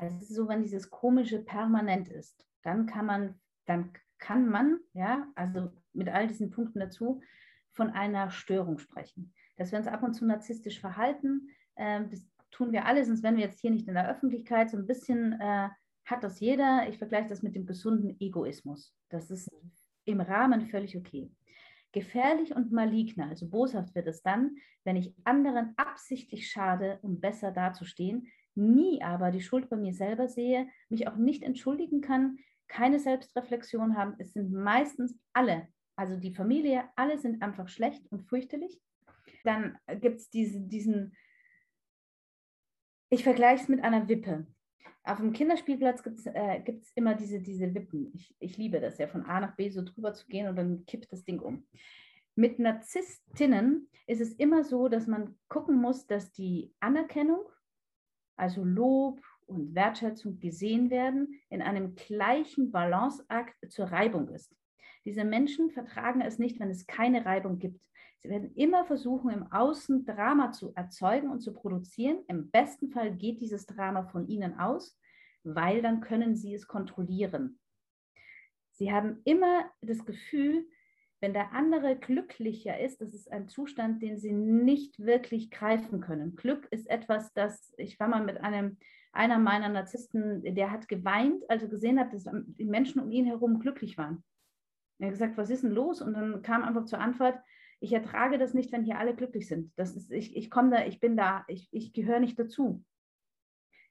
Es ist so, wenn dieses Komische permanent ist, dann kann man, dann kann man, ja, also mit all diesen Punkten dazu, von einer Störung sprechen. Dass wir uns ab und zu narzisstisch verhalten, äh, das tun wir alle, sonst wären wir jetzt hier nicht in der Öffentlichkeit. So ein bisschen äh, hat das jeder. Ich vergleiche das mit dem gesunden Egoismus. Das ist im Rahmen völlig okay. Gefährlich und maligner, also boshaft wird es dann, wenn ich anderen absichtlich schade, um besser dazustehen, nie aber die Schuld bei mir selber sehe, mich auch nicht entschuldigen kann, keine Selbstreflexion haben. Es sind meistens alle, also die Familie, alle sind einfach schlecht und fürchterlich. Dann gibt es diese, diesen, ich vergleiche es mit einer Wippe. Auf dem Kinderspielplatz gibt es äh, immer diese, diese Wippen. Ich, ich liebe das ja, von A nach B so drüber zu gehen und dann kippt das Ding um. Mit Narzisstinnen ist es immer so, dass man gucken muss, dass die Anerkennung, also Lob und Wertschätzung gesehen werden, in einem gleichen Balanceakt zur Reibung ist. Diese Menschen vertragen es nicht, wenn es keine Reibung gibt. Sie werden immer versuchen, im Außen Drama zu erzeugen und zu produzieren. Im besten Fall geht dieses Drama von ihnen aus, weil dann können sie es kontrollieren. Sie haben immer das Gefühl, wenn der andere glücklicher ist, das ist ein Zustand, den sie nicht wirklich greifen können. Glück ist etwas, das, ich war mal mit einem, einer meiner Narzissten, der hat geweint, als er gesehen hat, dass die Menschen um ihn herum glücklich waren. Er hat gesagt, was ist denn los? Und dann kam einfach zur Antwort, ich ertrage das nicht, wenn hier alle glücklich sind. Das ist, ich, ich komme da, ich bin da, ich, ich gehöre nicht dazu.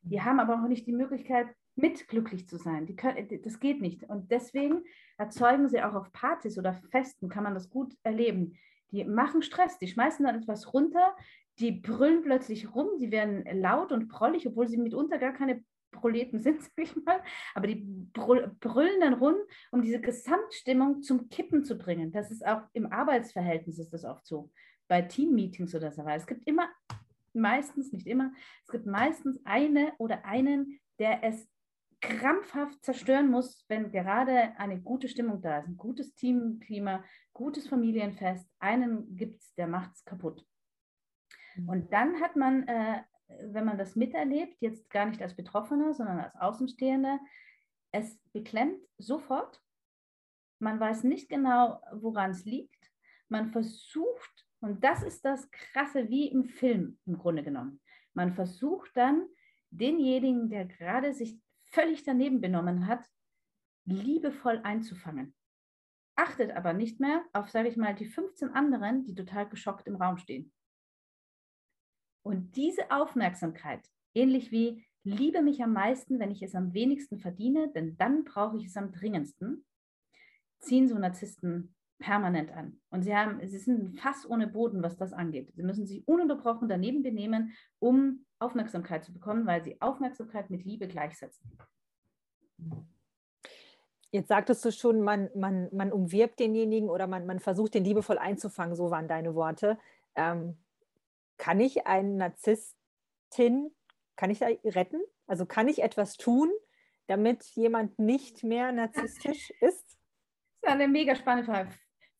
Die mhm. haben aber auch nicht die Möglichkeit, mit glücklich zu sein. Die können, das geht nicht. Und deswegen erzeugen sie auch auf Partys oder Festen, kann man das gut erleben. Die machen Stress, die schmeißen dann etwas runter, die brüllen plötzlich rum, die werden laut und prollig, obwohl sie mitunter gar keine Proleten sind, sag ich mal, aber die brüllen dann rum, um diese Gesamtstimmung zum Kippen zu bringen. Das ist auch im Arbeitsverhältnis ist das oft so, bei Teammeetings oder so weiter. Es gibt immer, meistens, nicht immer, es gibt meistens eine oder einen, der es krampfhaft zerstören muss, wenn gerade eine gute Stimmung da ist, ein gutes Teamklima, gutes Familienfest, einen gibt es, der macht es kaputt. Mhm. Und dann hat man äh, wenn man das miterlebt, jetzt gar nicht als Betroffener, sondern als Außenstehender, es beklemmt sofort. Man weiß nicht genau, woran es liegt. Man versucht, und das ist das Krasse wie im Film im Grunde genommen, man versucht dann denjenigen, der gerade sich völlig daneben benommen hat, liebevoll einzufangen. Achtet aber nicht mehr auf, sage ich mal, die 15 anderen, die total geschockt im Raum stehen. Und diese Aufmerksamkeit, ähnlich wie liebe mich am meisten, wenn ich es am wenigsten verdiene, denn dann brauche ich es am dringendsten, ziehen so Narzissten permanent an. Und sie haben, sie sind Fass ohne Boden, was das angeht. Sie müssen sich ununterbrochen daneben benehmen, um Aufmerksamkeit zu bekommen, weil sie Aufmerksamkeit mit Liebe gleichsetzen. Jetzt sagtest du schon, man, man, man umwirbt denjenigen oder man, man versucht, den liebevoll einzufangen, so waren deine Worte. Ähm, kann ich einen Narzisstin, kann ich da retten? Also kann ich etwas tun, damit jemand nicht mehr narzisstisch ist? Das ist eine mega spannende Frage.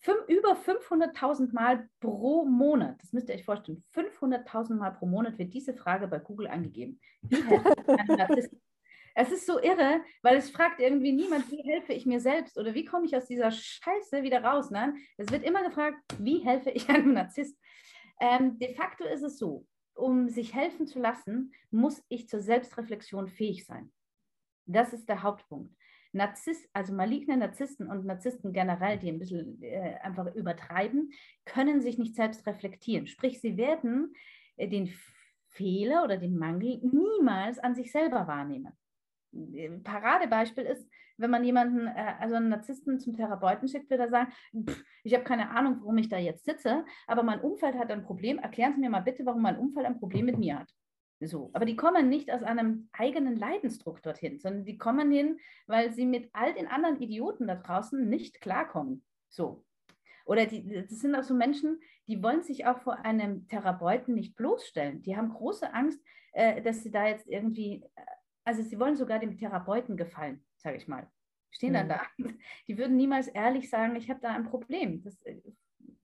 Fünf, über 500.000 Mal pro Monat, das müsst ihr euch vorstellen, 500.000 Mal pro Monat wird diese Frage bei Google angegeben. Wie helfe ich einem Narzissten? Es ist so irre, weil es fragt irgendwie niemand, wie helfe ich mir selbst oder wie komme ich aus dieser Scheiße wieder raus. Ne? Es wird immer gefragt, wie helfe ich einem Narzisst? Ähm, de facto ist es so, um sich helfen zu lassen, muss ich zur Selbstreflexion fähig sein. Das ist der Hauptpunkt. Narzisst, also maligne Narzissten und Narzissten generell, die ein bisschen äh, einfach übertreiben, können sich nicht selbst reflektieren. Sprich, sie werden äh, den Fehler oder den Mangel niemals an sich selber wahrnehmen. Ein Paradebeispiel ist, wenn man jemanden, äh, also einen Narzissten zum Therapeuten schickt, wird er sagen, ich habe keine Ahnung, warum ich da jetzt sitze, aber mein Umfeld hat ein Problem. Erklären Sie mir mal bitte, warum mein Umfeld ein Problem mit mir hat. So, aber die kommen nicht aus einem eigenen Leidensdruck dorthin, sondern die kommen hin, weil sie mit all den anderen Idioten da draußen nicht klarkommen. So. Oder die, das sind auch so Menschen, die wollen sich auch vor einem Therapeuten nicht bloßstellen. Die haben große Angst, äh, dass sie da jetzt irgendwie, äh, also sie wollen sogar dem Therapeuten gefallen sage ich mal. Stehen dann mhm. da. Die würden niemals ehrlich sagen, ich habe da ein Problem. Das äh,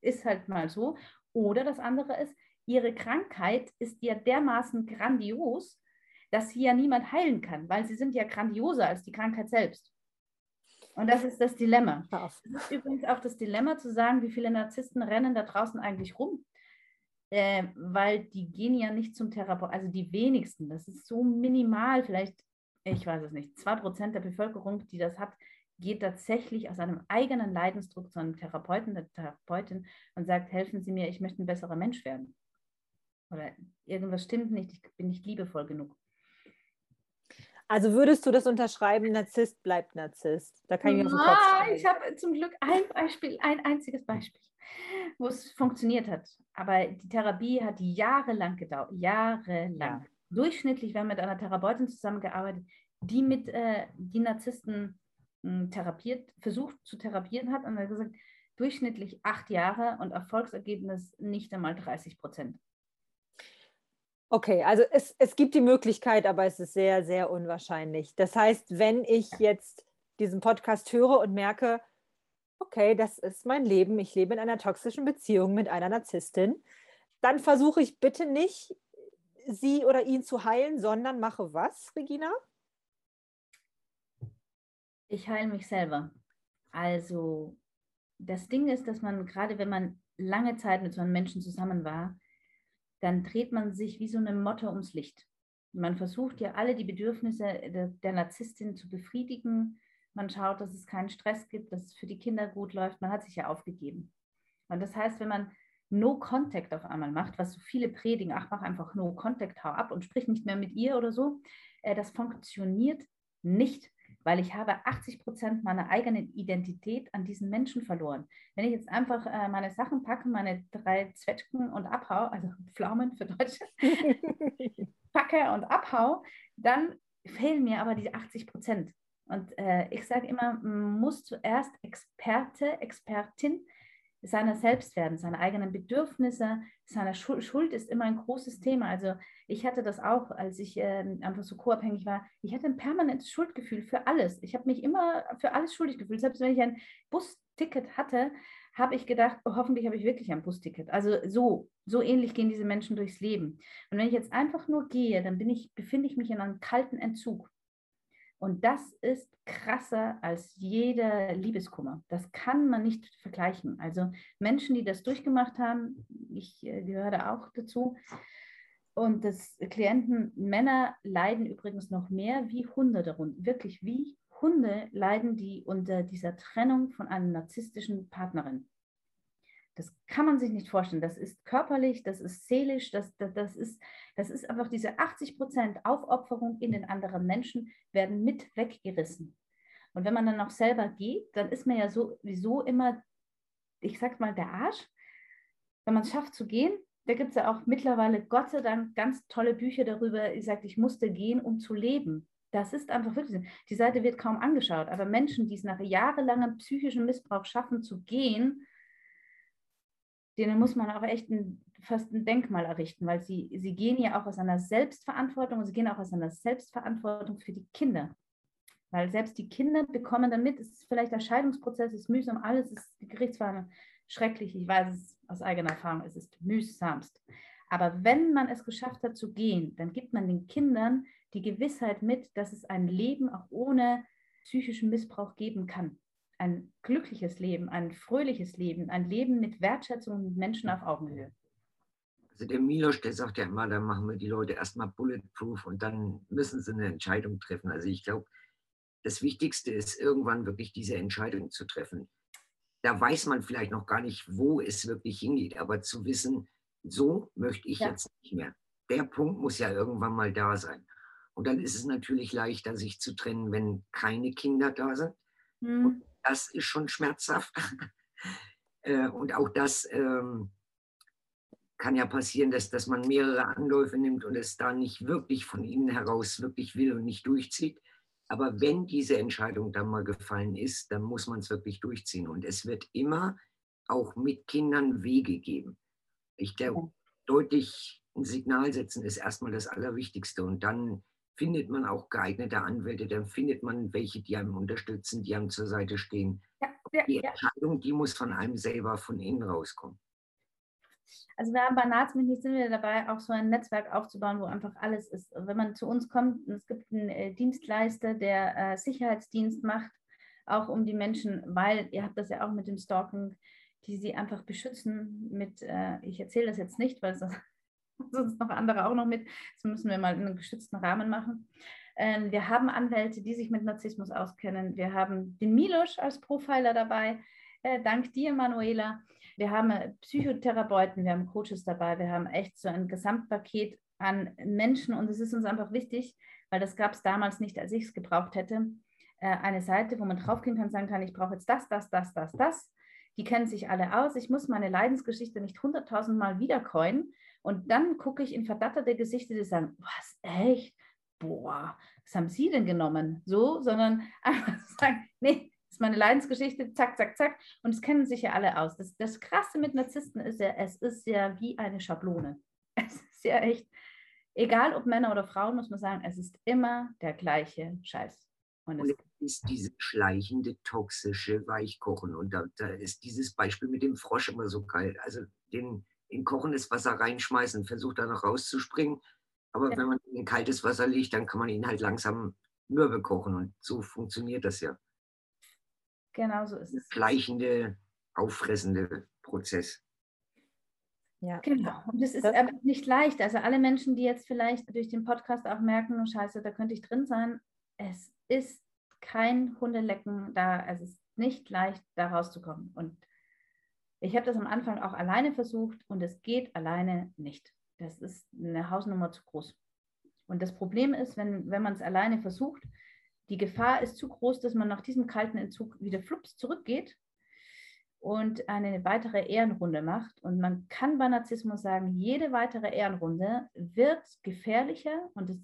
ist halt mal so. Oder das andere ist, ihre Krankheit ist ja dermaßen grandios, dass sie ja niemand heilen kann, weil sie sind ja grandioser als die Krankheit selbst. Und das ist das Dilemma. Das ist übrigens auch das Dilemma zu sagen, wie viele Narzissten rennen da draußen eigentlich rum. Äh, weil die gehen ja nicht zum Therapeuten, also die wenigsten, das ist so minimal, vielleicht ich weiß es nicht, zwei Prozent der Bevölkerung, die das hat, geht tatsächlich aus einem eigenen Leidensdruck zu einem Therapeuten, der Therapeutin und sagt, helfen Sie mir, ich möchte ein besserer Mensch werden. Oder irgendwas stimmt nicht, ich bin nicht liebevoll genug. Also würdest du das unterschreiben, Narzisst bleibt Narzisst? Da kann ich mir auf den Kopf schreiben. Ich habe zum Glück ein Beispiel, ein einziges Beispiel, wo es funktioniert hat. Aber die Therapie hat jahrelang gedauert, jahrelang. Ja durchschnittlich, wir haben mit einer Therapeutin zusammengearbeitet, die mit äh, die Narzissten mh, hm, therapiert, versucht zu therapieren hat und hat gesagt, durchschnittlich acht Jahre und Erfolgsergebnis nicht einmal 30 Prozent. Okay, also es, es gibt die Möglichkeit, aber es ist sehr, sehr unwahrscheinlich. Das heißt, wenn ich jetzt diesen Podcast höre und merke, okay, das ist mein Leben, ich lebe in einer toxischen Beziehung mit einer Narzisstin, dann versuche ich bitte nicht sie oder ihn zu heilen, sondern mache was, Regina? Ich heile mich selber. Also das Ding ist, dass man gerade, wenn man lange Zeit mit so einem Menschen zusammen war, dann dreht man sich wie so eine Motte ums Licht. Man versucht ja alle die Bedürfnisse der, der Narzisstin zu befriedigen. man schaut, dass es keinen Stress gibt, dass es für die Kinder gut läuft. Man hat sich ja aufgegeben. Und das heißt, wenn man No Contact auf einmal macht, was so viele predigen, ach, mach einfach No Contact, hau ab und sprich nicht mehr mit ihr oder so, äh, das funktioniert nicht, weil ich habe 80 Prozent meiner eigenen Identität an diesen Menschen verloren. Wenn ich jetzt einfach äh, meine Sachen packe, meine drei Zwetschgen und abhau, also Pflaumen für Deutsche, packe und abhau, dann fehlen mir aber diese 80 Prozent. Und äh, ich sage immer, man muss zuerst Experte, Expertin seiner selbst werden, seine eigenen Bedürfnisse, seiner Schuld, Schuld ist immer ein großes Thema. Also ich hatte das auch, als ich äh, einfach so co-abhängig war. Ich hatte ein permanentes Schuldgefühl für alles. Ich habe mich immer für alles schuldig gefühlt. Selbst wenn ich ein Busticket hatte, habe ich gedacht, oh, hoffentlich habe ich wirklich ein Busticket. Also so, so ähnlich gehen diese Menschen durchs Leben. Und wenn ich jetzt einfach nur gehe, dann bin ich, befinde ich mich in einem kalten Entzug. Und das ist krasser als jeder Liebeskummer. Das kann man nicht vergleichen. Also Menschen, die das durchgemacht haben, ich äh, gehöre da auch dazu. Und das Klienten, Männer leiden übrigens noch mehr wie Hunde darunter. Wirklich wie Hunde leiden die unter dieser Trennung von einer narzisstischen Partnerin. Das kann man sich nicht vorstellen. Das ist körperlich, das ist seelisch, das, das, das, ist, das ist einfach diese 80 Prozent Aufopferung in den anderen Menschen werden mit weggerissen. Und wenn man dann auch selber geht, dann ist man ja sowieso immer, ich sag mal, der Arsch. Wenn man es schafft zu gehen, da gibt es ja auch mittlerweile, Gott sei Dank, ganz tolle Bücher darüber. Ich sage, ich musste gehen, um zu leben. Das ist einfach wirklich, die Seite wird kaum angeschaut. Aber Menschen, die es nach jahrelangem psychischem Missbrauch schaffen, zu gehen, denen muss man auch echt ein, fast ein Denkmal errichten, weil sie, sie gehen ja auch aus einer Selbstverantwortung und sie gehen auch aus einer Selbstverantwortung für die Kinder. Weil selbst die Kinder bekommen dann mit, es ist vielleicht der Scheidungsprozess, es ist mühsam, alles ist die Gerichtsverhandlung schrecklich. Ich weiß es aus eigener Erfahrung, es ist mühsamst. Aber wenn man es geschafft hat zu gehen, dann gibt man den Kindern die Gewissheit mit, dass es ein Leben auch ohne psychischen Missbrauch geben kann ein glückliches Leben, ein fröhliches Leben, ein Leben mit Wertschätzung und Menschen auf Augenhöhe. Also der Milosch, der sagt ja immer, dann machen wir die Leute erstmal bulletproof und dann müssen sie eine Entscheidung treffen. Also ich glaube, das Wichtigste ist irgendwann wirklich diese Entscheidung zu treffen. Da weiß man vielleicht noch gar nicht, wo es wirklich hingeht, aber zu wissen, so möchte ich ja. jetzt nicht mehr. Der Punkt muss ja irgendwann mal da sein. Und dann ist es natürlich leichter, sich zu trennen, wenn keine Kinder da sind. Hm das ist schon schmerzhaft. Äh, und auch das ähm, kann ja passieren, dass, dass man mehrere Anläufe nimmt und es da nicht wirklich von innen heraus wirklich will und nicht durchzieht. Aber wenn diese Entscheidung dann mal gefallen ist, dann muss man es wirklich durchziehen. Und es wird immer auch mit Kindern Wege geben. Ich glaube, deutlich ein Signal setzen ist erstmal das Allerwichtigste. Und dann findet man auch geeignete Anwälte, dann findet man welche, die einem unterstützen, die einem zur Seite stehen. Ja, ja, die Entscheidung, die muss von einem selber von innen rauskommen. Also wir haben bei Nahtsmit sind wir dabei, auch so ein Netzwerk aufzubauen, wo einfach alles ist. Wenn man zu uns kommt, es gibt einen äh, Dienstleister, der äh, Sicherheitsdienst macht, auch um die Menschen, weil ihr habt das ja auch mit dem Stalken, die sie einfach beschützen mit, äh, ich erzähle das jetzt nicht, weil es sonst noch andere auch noch mit. Das müssen wir mal in einem geschützten Rahmen machen. Ähm, wir haben Anwälte, die sich mit Narzissmus auskennen. Wir haben den Milosch als Profiler dabei. Äh, dank dir, Manuela. Wir haben äh, Psychotherapeuten, wir haben Coaches dabei. Wir haben echt so ein Gesamtpaket an Menschen und es ist uns einfach wichtig, weil das gab es damals nicht, als ich es gebraucht hätte. Äh, eine Seite, wo man draufgehen kann, sagen kann, ich brauche jetzt das, das, das, das, das. Die kennen sich alle aus. Ich muss meine Leidensgeschichte nicht hunderttausendmal wiedercoinen, und dann gucke ich in verdatterte Gesichter, die sagen, was, echt? Boah, was haben Sie denn genommen? So, sondern einfach sagen, nee, das ist meine Leidensgeschichte, zack, zack, zack. Und es kennen sich ja alle aus. Das, das Krasse mit Narzissten ist ja, es ist ja wie eine Schablone. Es ist ja echt, egal ob Männer oder Frauen, muss man sagen, es ist immer der gleiche Scheiß. Und es ist dieses schleichende, toxische Weichkochen. Und da, da ist dieses Beispiel mit dem Frosch immer so geil. Also den, in kochendes Wasser reinschmeißen, versucht dann noch rauszuspringen. Aber ja. wenn man in kaltes Wasser liegt, dann kann man ihn halt langsam mürbe kochen. Und so funktioniert das ja. Genau so ist es. Schleichende, auffressende Prozess. Ja. Genau. Und es ist das einfach nicht leicht. Also alle Menschen, die jetzt vielleicht durch den Podcast auch merken, oh scheiße, da könnte ich drin sein, es ist kein Hundelecken da, es ist nicht leicht, da rauszukommen. Und ich habe das am Anfang auch alleine versucht und es geht alleine nicht. Das ist eine Hausnummer zu groß. Und das Problem ist, wenn, wenn man es alleine versucht, die Gefahr ist zu groß, dass man nach diesem kalten Entzug wieder flups zurückgeht und eine weitere Ehrenrunde macht. Und man kann bei Narzissmus sagen, jede weitere Ehrenrunde wird gefährlicher und das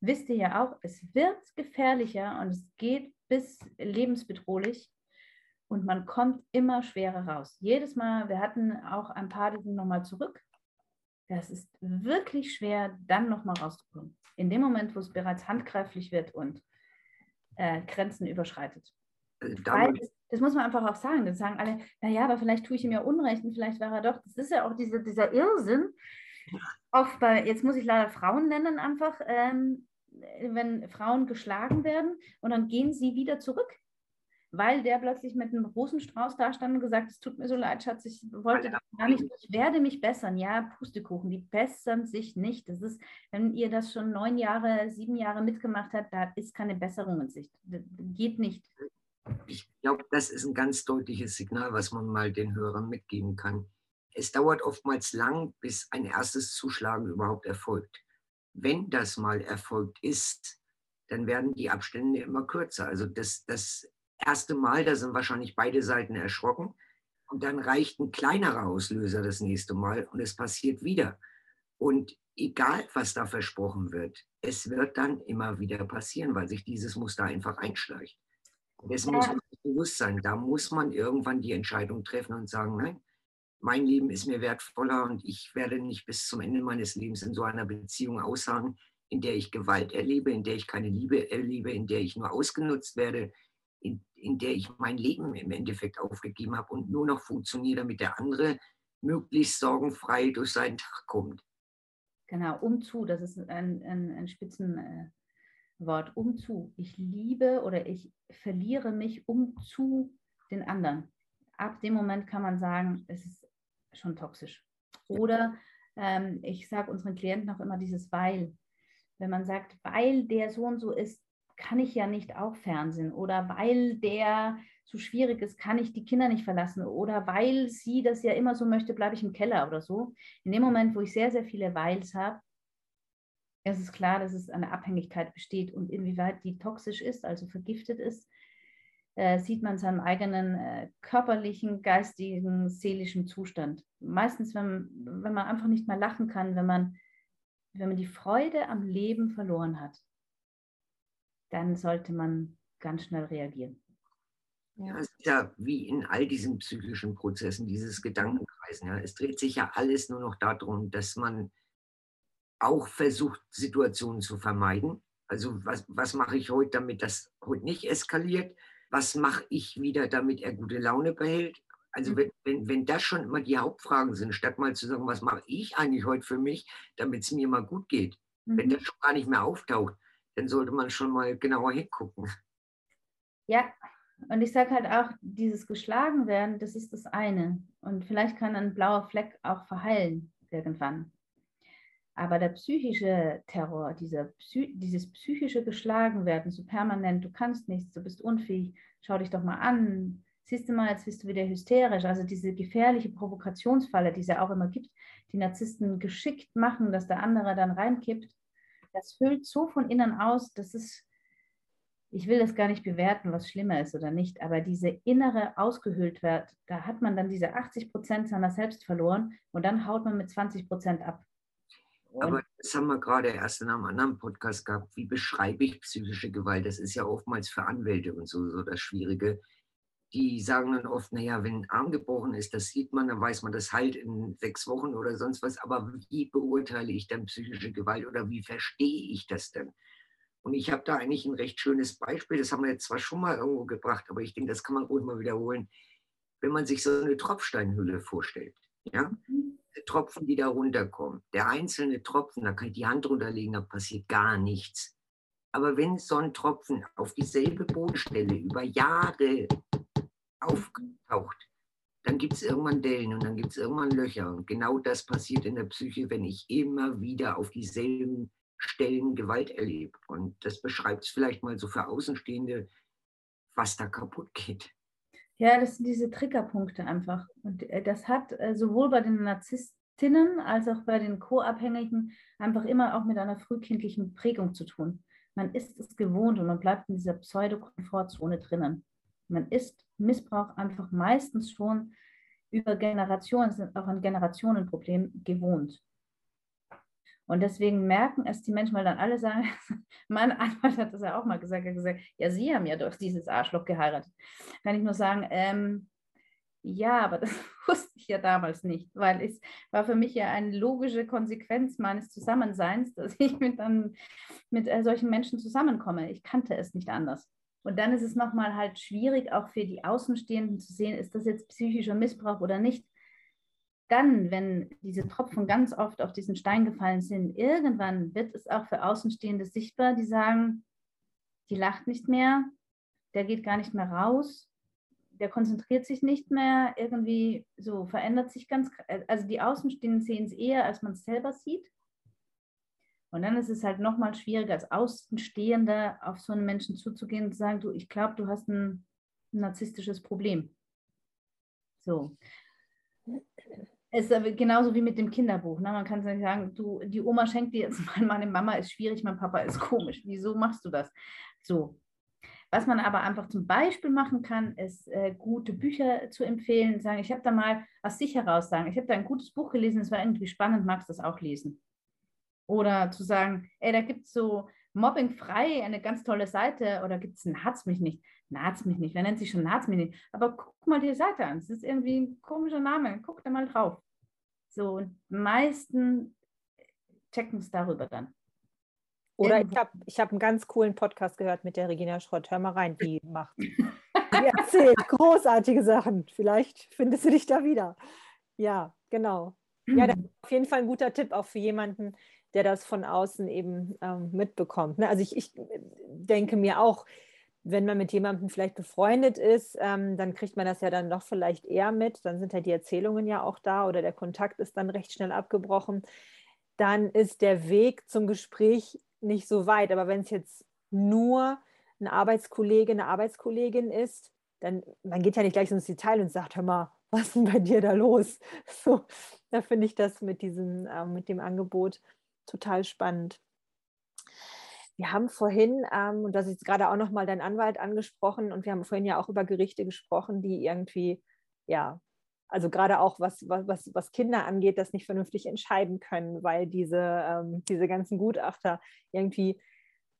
wisst ihr ja auch, es wird gefährlicher und es geht bis lebensbedrohlich und man kommt immer schwerer raus. Jedes Mal, wir hatten auch ein paar, die sind nochmal zurück. Das ist wirklich schwer, dann nochmal rauszukommen. In dem Moment, wo es bereits handgreiflich wird und äh, Grenzen überschreitet. Also Weil, das muss man einfach auch sagen. Dann sagen alle, naja, aber vielleicht tue ich ihm ja Unrecht und vielleicht war er doch. Das ist ja auch diese, dieser Irrsinn. Oft bei, jetzt muss ich leider Frauen nennen, einfach, ähm, wenn Frauen geschlagen werden und dann gehen sie wieder zurück weil der plötzlich mit einem Rosenstrauß da stand und gesagt, es tut mir so leid, Schatz, ich wollte das gar nicht, ich werde mich bessern. Ja, Pustekuchen, die bessern sich nicht. Das ist, wenn ihr das schon neun Jahre, sieben Jahre mitgemacht habt, da ist keine Besserung in Sicht. Das geht nicht. Ich glaube, das ist ein ganz deutliches Signal, was man mal den Hörern mitgeben kann. Es dauert oftmals lang, bis ein erstes Zuschlagen überhaupt erfolgt. Wenn das mal erfolgt ist, dann werden die Abstände immer kürzer. Also das, das erste Mal, da sind wahrscheinlich beide Seiten erschrocken. Und dann reicht ein kleinerer Auslöser das nächste Mal und es passiert wieder. Und egal, was da versprochen wird, es wird dann immer wieder passieren, weil sich dieses Muster einfach einschleicht. Das muss man bewusst sein. Da muss man irgendwann die Entscheidung treffen und sagen, nein, mein Leben ist mir wertvoller und ich werde nicht bis zum Ende meines Lebens in so einer Beziehung aussagen, in der ich Gewalt erlebe, in der ich keine Liebe erlebe, in der ich nur ausgenutzt werde, in, der ich mein Leben im Endeffekt aufgegeben habe und nur noch funktioniere, damit der andere möglichst sorgenfrei durch seinen Tag kommt. Genau, umzu, das ist ein, ein, ein Spitzenwort, umzu. Ich liebe oder ich verliere mich um zu den anderen. Ab dem Moment kann man sagen, es ist schon toxisch. Oder ähm, ich sage unseren Klienten auch immer dieses Weil. Wenn man sagt, weil der so und so ist, kann ich ja nicht auch Fernsehen oder weil der zu schwierig ist, kann ich die Kinder nicht verlassen oder weil sie das ja immer so möchte, bleibe ich im Keller oder so. In dem Moment, wo ich sehr, sehr viele Weils habe, ist es klar, dass es eine Abhängigkeit besteht und inwieweit die toxisch ist, also vergiftet ist, äh, sieht man seinem eigenen äh, körperlichen, geistigen, seelischen Zustand. Meistens, wenn, wenn man einfach nicht mehr lachen kann, wenn man, wenn man die Freude am Leben verloren hat dann sollte man ganz schnell reagieren. Ja, es ist ja wie in all diesen psychischen Prozessen, dieses Gedankenkreisen. Ja. Es dreht sich ja alles nur noch darum, dass man auch versucht, Situationen zu vermeiden. Also was, was mache ich heute, damit das heute nicht eskaliert? Was mache ich wieder, damit er gute Laune behält? Also mhm. wenn, wenn, wenn das schon immer die Hauptfragen sind, statt mal zu sagen, was mache ich eigentlich heute für mich, damit es mir mal gut geht. Mhm. Wenn das schon gar nicht mehr auftaucht, dann sollte man schon mal genauer hingucken. Ja, und ich sage halt auch, dieses geschlagen werden, das ist das eine. Und vielleicht kann ein blauer Fleck auch verheilen irgendwann. Aber der psychische Terror, dieser Psy dieses psychische Geschlagenwerden, so permanent, du kannst nichts, du bist unfähig, schau dich doch mal an, siehst du mal, jetzt bist du wieder hysterisch. Also diese gefährliche Provokationsfalle, die es ja auch immer gibt, die Narzissten geschickt machen, dass der andere dann reinkippt das füllt so von innen aus, das ist, ich will das gar nicht bewerten, was schlimmer ist oder nicht, aber diese innere ausgehöhlt wird, da hat man dann diese 80 Prozent seiner selbst verloren und dann haut man mit 20 Prozent ab. Aber das haben wir gerade erst in einem anderen Podcast gehabt. Wie beschreibe ich psychische Gewalt? Das ist ja oftmals für Anwälte und so, so das Schwierige die sagen dann oft, naja, wenn ein Arm gebrochen ist, das sieht man, dann weiß man, das heilt in sechs Wochen oder sonst was. Aber wie beurteile ich dann psychische Gewalt oder wie verstehe ich das denn? Und ich habe da eigentlich ein recht schönes Beispiel, das haben wir jetzt zwar schon mal irgendwo gebracht, aber ich denke, das kann man ruhig mal wiederholen. Wenn man sich so eine Tropfsteinhülle vorstellt, ja, Tropfen, die da runterkommen, der einzelne Tropfen, da kann ich die Hand runterlegen, da passiert gar nichts. Aber wenn so ein Tropfen auf dieselbe Bodenstelle über Jahre aufgetaucht, dann gibt es irgendwann Dellen und dann gibt es irgendwann Löcher. Und genau das passiert in der Psyche, wenn ich immer wieder auf dieselben Stellen Gewalt erlebe. Und das beschreibt es vielleicht mal so für Außenstehende, was da kaputt geht. Ja, das sind diese Triggerpunkte einfach. Und äh, das hat äh, sowohl bei den Narzisstinnen als auch bei den Co-Abhängigen einfach immer auch mit einer frühkindlichen Prägung zu tun. Man ist es gewohnt und man bleibt in dieser Pseudo-Komfortzone drinnen. Man ist Missbrauch einfach meistens schon über Generationen, ist auch ein Generationenproblem gewohnt. Und deswegen merken es die Menschen, weil dann alle sagen, mein Anwalt hat das ja auch mal gesagt, er hat gesagt, ja, Sie haben ja doch dieses Arschloch geheiratet. Kann ich nur sagen, ähm, ja, aber das wusste ich ja damals nicht, weil es war für mich ja eine logische Konsequenz meines Zusammenseins, dass ich mit, dann, mit äh, solchen Menschen zusammenkomme. Ich kannte es nicht anders. Und dann ist es nochmal halt schwierig, auch für die Außenstehenden zu sehen, ist das jetzt psychischer Missbrauch oder nicht dann, wenn diese Tropfen ganz oft auf diesen Stein gefallen sind, irgendwann wird es auch für Außenstehende sichtbar, die sagen, die lacht nicht mehr, der geht gar nicht mehr raus, der konzentriert sich nicht mehr, irgendwie so verändert sich ganz, also die Außenstehenden sehen es eher, als man es selber sieht. Und dann ist es halt nochmal schwieriger, als Außenstehender auf so einen Menschen zuzugehen und zu sagen, du, ich glaube, du hast ein narzisstisches Problem. So es ist genauso wie mit dem Kinderbuch. Ne? Man kann sagen, du, die Oma schenkt dir jetzt mal, meine Mama ist schwierig, mein Papa ist komisch. Wieso machst du das? So. Was man aber einfach zum Beispiel machen kann, ist äh, gute Bücher zu empfehlen. Sagen, ich habe da mal aus sich heraus sagen, ich habe da ein gutes Buch gelesen, es war irgendwie spannend, magst du das auch lesen? Oder zu sagen, ey, da gibt es so mobbingfrei eine ganz tolle Seite oder gibt es ein Hat's mich nicht? Nat's mich nicht, wer nennt sich schon Nat's mich nicht? Aber guck mal die Seite an, es ist irgendwie ein komischer Name, guck da mal drauf. So, und meisten checken es darüber dann. Oder ich habe ich hab einen ganz coolen Podcast gehört mit der Regina Schrott. Hör mal rein, die macht. Die erzählt großartige Sachen. Vielleicht findest du dich da wieder. Ja, genau. Ja, das ist auf jeden Fall ein guter Tipp auch für jemanden, der das von außen eben ähm, mitbekommt. Ne? Also ich, ich denke mir auch, wenn man mit jemandem vielleicht befreundet ist, ähm, dann kriegt man das ja dann doch vielleicht eher mit. Dann sind halt die Erzählungen ja auch da oder der Kontakt ist dann recht schnell abgebrochen. Dann ist der Weg zum Gespräch nicht so weit. Aber wenn es jetzt nur ein Arbeitskollege, eine Arbeitskollegin ist, dann man geht ja nicht gleich ins Detail und sagt, hör mal, was ist denn bei dir da los? So, da finde ich das mit diesem, äh, mit dem Angebot total spannend. Wir haben vorhin, ähm, und das ist jetzt gerade auch nochmal dein Anwalt angesprochen, und wir haben vorhin ja auch über Gerichte gesprochen, die irgendwie, ja, also gerade auch was, was, was Kinder angeht, das nicht vernünftig entscheiden können, weil diese, ähm, diese ganzen Gutachter irgendwie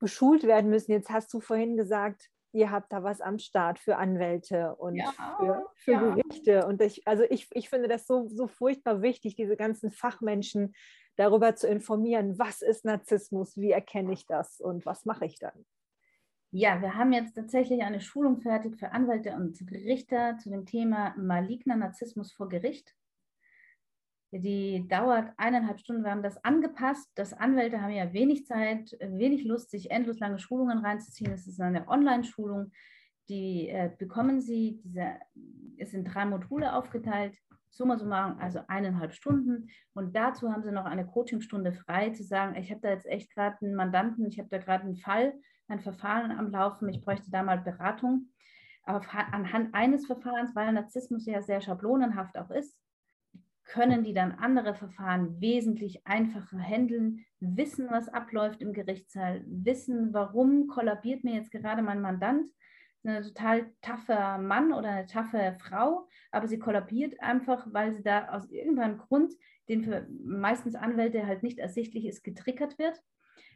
beschult werden müssen. Jetzt hast du vorhin gesagt, ihr habt da was am Start für Anwälte und ja, für, für ja. Gerichte. Und ich, also ich, ich finde das so, so furchtbar wichtig, diese ganzen Fachmenschen darüber zu informieren, was ist Narzissmus, wie erkenne ich das und was mache ich dann? Ja, wir haben jetzt tatsächlich eine Schulung fertig für Anwälte und Richter zu dem Thema maligner Narzissmus vor Gericht. Die dauert eineinhalb Stunden. Wir haben das angepasst. Das Anwälte haben ja wenig Zeit, wenig Lust, sich endlos lange Schulungen reinzuziehen. Es ist eine Online-Schulung. Die äh, bekommen Sie, diese, es sind drei Module aufgeteilt summa summarum, also eineinhalb Stunden. Und dazu haben sie noch eine Coachingstunde frei, zu sagen, ich habe da jetzt echt gerade einen Mandanten, ich habe da gerade einen Fall, ein Verfahren am Laufen, ich bräuchte da mal Beratung. Aber anhand eines Verfahrens, weil Narzissmus ja sehr schablonenhaft auch ist, können die dann andere Verfahren wesentlich einfacher handeln, wissen, was abläuft im Gerichtssaal, wissen, warum kollabiert mir jetzt gerade mein Mandant, ein total taffer Mann oder eine taffe Frau, aber sie kollabiert einfach, weil sie da aus irgendeinem Grund, den für meistens Anwälte halt nicht ersichtlich ist, getriggert wird.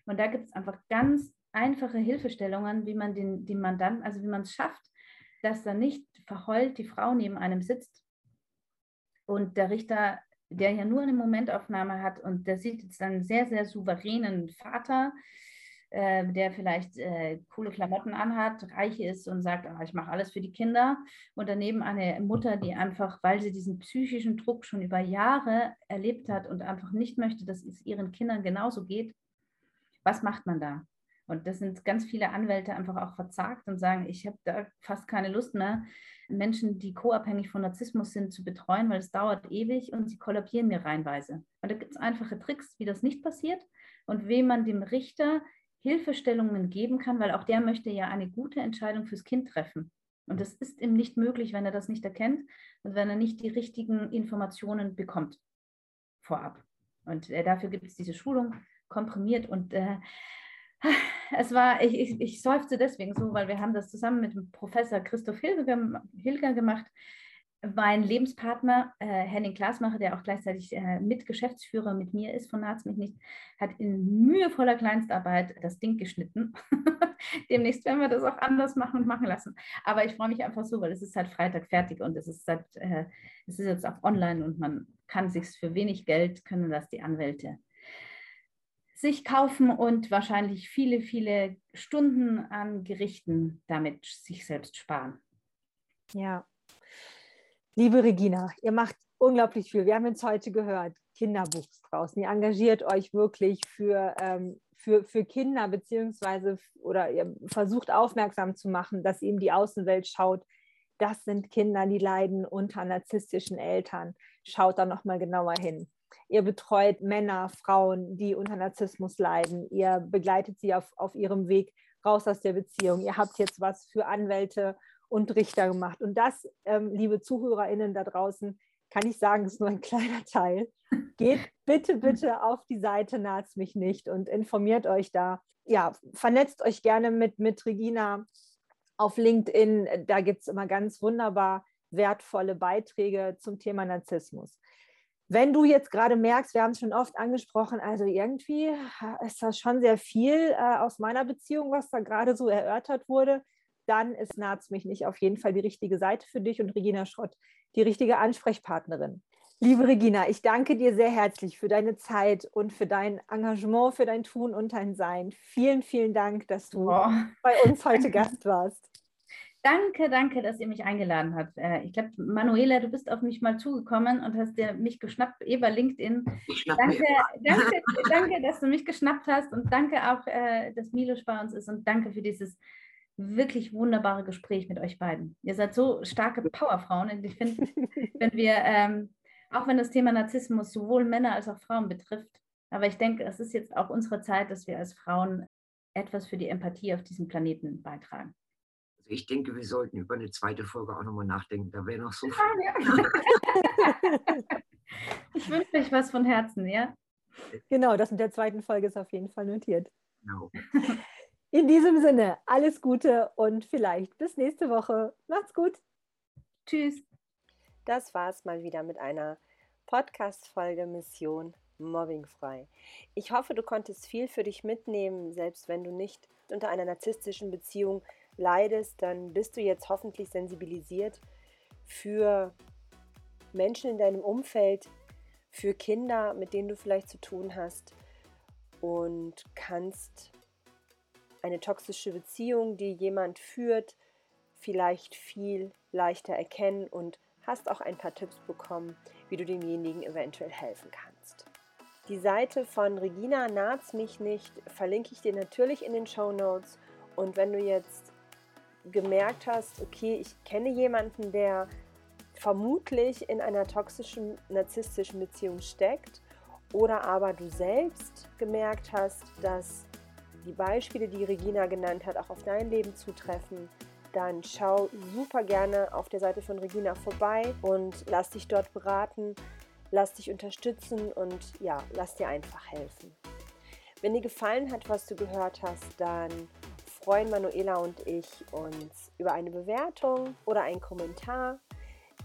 Und da gibt es einfach ganz einfache Hilfestellungen, wie man den, den Mandanten, also wie man es schafft, dass da nicht verheult die Frau neben einem sitzt und der Richter, der ja nur eine Momentaufnahme hat und der sieht jetzt einen sehr, sehr souveränen Vater, äh, der vielleicht äh, coole Klamotten anhat, reich ist und sagt, ah, ich mache alles für die Kinder. Und daneben eine Mutter, die einfach, weil sie diesen psychischen Druck schon über Jahre erlebt hat und einfach nicht möchte, dass es ihren Kindern genauso geht. Was macht man da? Und das sind ganz viele Anwälte einfach auch verzagt und sagen, ich habe da fast keine Lust mehr, Menschen, die co-abhängig von Narzissmus sind, zu betreuen, weil es dauert ewig und sie kollabieren mir reinweise. Und da gibt es einfache Tricks, wie das nicht passiert und wie man dem Richter Hilfestellungen geben kann, weil auch der möchte ja eine gute Entscheidung fürs Kind treffen. Und das ist ihm nicht möglich, wenn er das nicht erkennt und wenn er nicht die richtigen Informationen bekommt vorab. Und äh, dafür gibt es diese Schulung komprimiert und äh, es war, ich, ich, ich seufze deswegen so, weil wir haben das zusammen mit dem Professor Christoph Hilger, Hilger gemacht. Mein Lebenspartner äh, Henning Glasmacher, der auch gleichzeitig äh, Mitgeschäftsführer mit mir ist von Narz mich nicht, hat in mühevoller Kleinstarbeit das Ding geschnitten. Demnächst werden wir das auch anders machen und machen lassen. Aber ich freue mich einfach so, weil es ist halt Freitag fertig und es ist, seit, äh, es ist jetzt auch online und man kann sich für wenig Geld, können das die Anwälte sich kaufen und wahrscheinlich viele, viele Stunden an Gerichten damit sich selbst sparen. Ja. Liebe Regina, ihr macht unglaublich viel. Wir haben jetzt heute gehört, Kinderbuch draußen. Ihr engagiert euch wirklich für, ähm, für, für Kinder, beziehungsweise oder ihr versucht aufmerksam zu machen, dass eben die Außenwelt schaut, das sind Kinder, die leiden unter narzisstischen Eltern. Schaut da nochmal genauer hin. Ihr betreut Männer, Frauen, die unter Narzissmus leiden. Ihr begleitet sie auf, auf ihrem Weg raus aus der Beziehung. Ihr habt jetzt was für Anwälte und Richter gemacht. Und das, ähm, liebe ZuhörerInnen da draußen, kann ich sagen, ist nur ein kleiner Teil. Geht bitte, bitte auf die Seite Naht's mich nicht und informiert euch da. Ja, vernetzt euch gerne mit, mit Regina auf LinkedIn. Da gibt es immer ganz wunderbar wertvolle Beiträge zum Thema Narzissmus. Wenn du jetzt gerade merkst, wir haben es schon oft angesprochen, also irgendwie ist das schon sehr viel äh, aus meiner Beziehung, was da gerade so erörtert wurde, dann ist Naz mich nicht auf jeden Fall die richtige Seite für dich und Regina Schrott die richtige Ansprechpartnerin. Liebe Regina, ich danke dir sehr herzlich für deine Zeit und für dein Engagement, für dein Tun und dein Sein. Vielen, vielen Dank, dass du oh. bei uns heute Gast warst. Danke, danke, dass ihr mich eingeladen habt. Äh, ich glaube, Manuela, du bist auf mich mal zugekommen und hast dir mich geschnappt über LinkedIn. Danke, danke, danke, dass du mich geschnappt hast und danke auch, äh, dass Milos bei uns ist und danke für dieses wirklich wunderbare Gespräch mit euch beiden. Ihr seid so starke Powerfrauen und ich finde, wenn wir, ähm, auch wenn das Thema Narzissmus sowohl Männer als auch Frauen betrifft, aber ich denke, es ist jetzt auch unsere Zeit, dass wir als Frauen etwas für die Empathie auf diesem Planeten beitragen ich denke, wir sollten über eine zweite Folge auch nochmal nachdenken. Da wäre noch so viel. ich wünsche euch was von Herzen, ja? Genau, das mit der zweiten Folge ist auf jeden Fall notiert. Genau. In diesem Sinne, alles Gute und vielleicht bis nächste Woche. Macht's gut. Tschüss. Das war's mal wieder mit einer Podcast-Folge Mission Mobbingfrei. Ich hoffe, du konntest viel für dich mitnehmen, selbst wenn du nicht unter einer narzisstischen Beziehung leidest, dann bist du jetzt hoffentlich sensibilisiert für Menschen in deinem Umfeld, für Kinder, mit denen du vielleicht zu tun hast und kannst eine toxische Beziehung, die jemand führt, vielleicht viel leichter erkennen und hast auch ein paar Tipps bekommen, wie du demjenigen eventuell helfen kannst. Die Seite von Regina Naht's mich nicht verlinke ich dir natürlich in den Show Notes. Und wenn du jetzt gemerkt hast, okay, ich kenne jemanden, der vermutlich in einer toxischen, narzisstischen Beziehung steckt, oder aber du selbst gemerkt hast, dass die Beispiele, die Regina genannt hat, auch auf dein Leben zutreffen, dann schau super gerne auf der Seite von Regina vorbei und lass dich dort beraten, lass dich unterstützen und ja, lass dir einfach helfen. Wenn dir gefallen hat, was du gehört hast, dann freuen Manuela und ich uns über eine Bewertung oder einen Kommentar.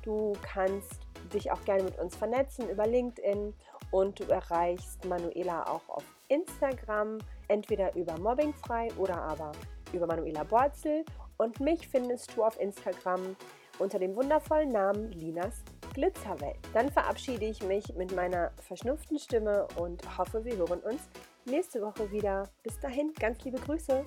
Du kannst dich auch gerne mit uns vernetzen über LinkedIn und du erreichst Manuela auch auf Instagram, entweder über Mobbingfrei oder aber über Manuela Borzel. Und mich findest du auf Instagram unter dem wundervollen Namen Linas Glitzerwelt. Dann verabschiede ich mich mit meiner verschnupften Stimme und hoffe, wir hören uns nächste Woche wieder. Bis dahin, ganz liebe Grüße.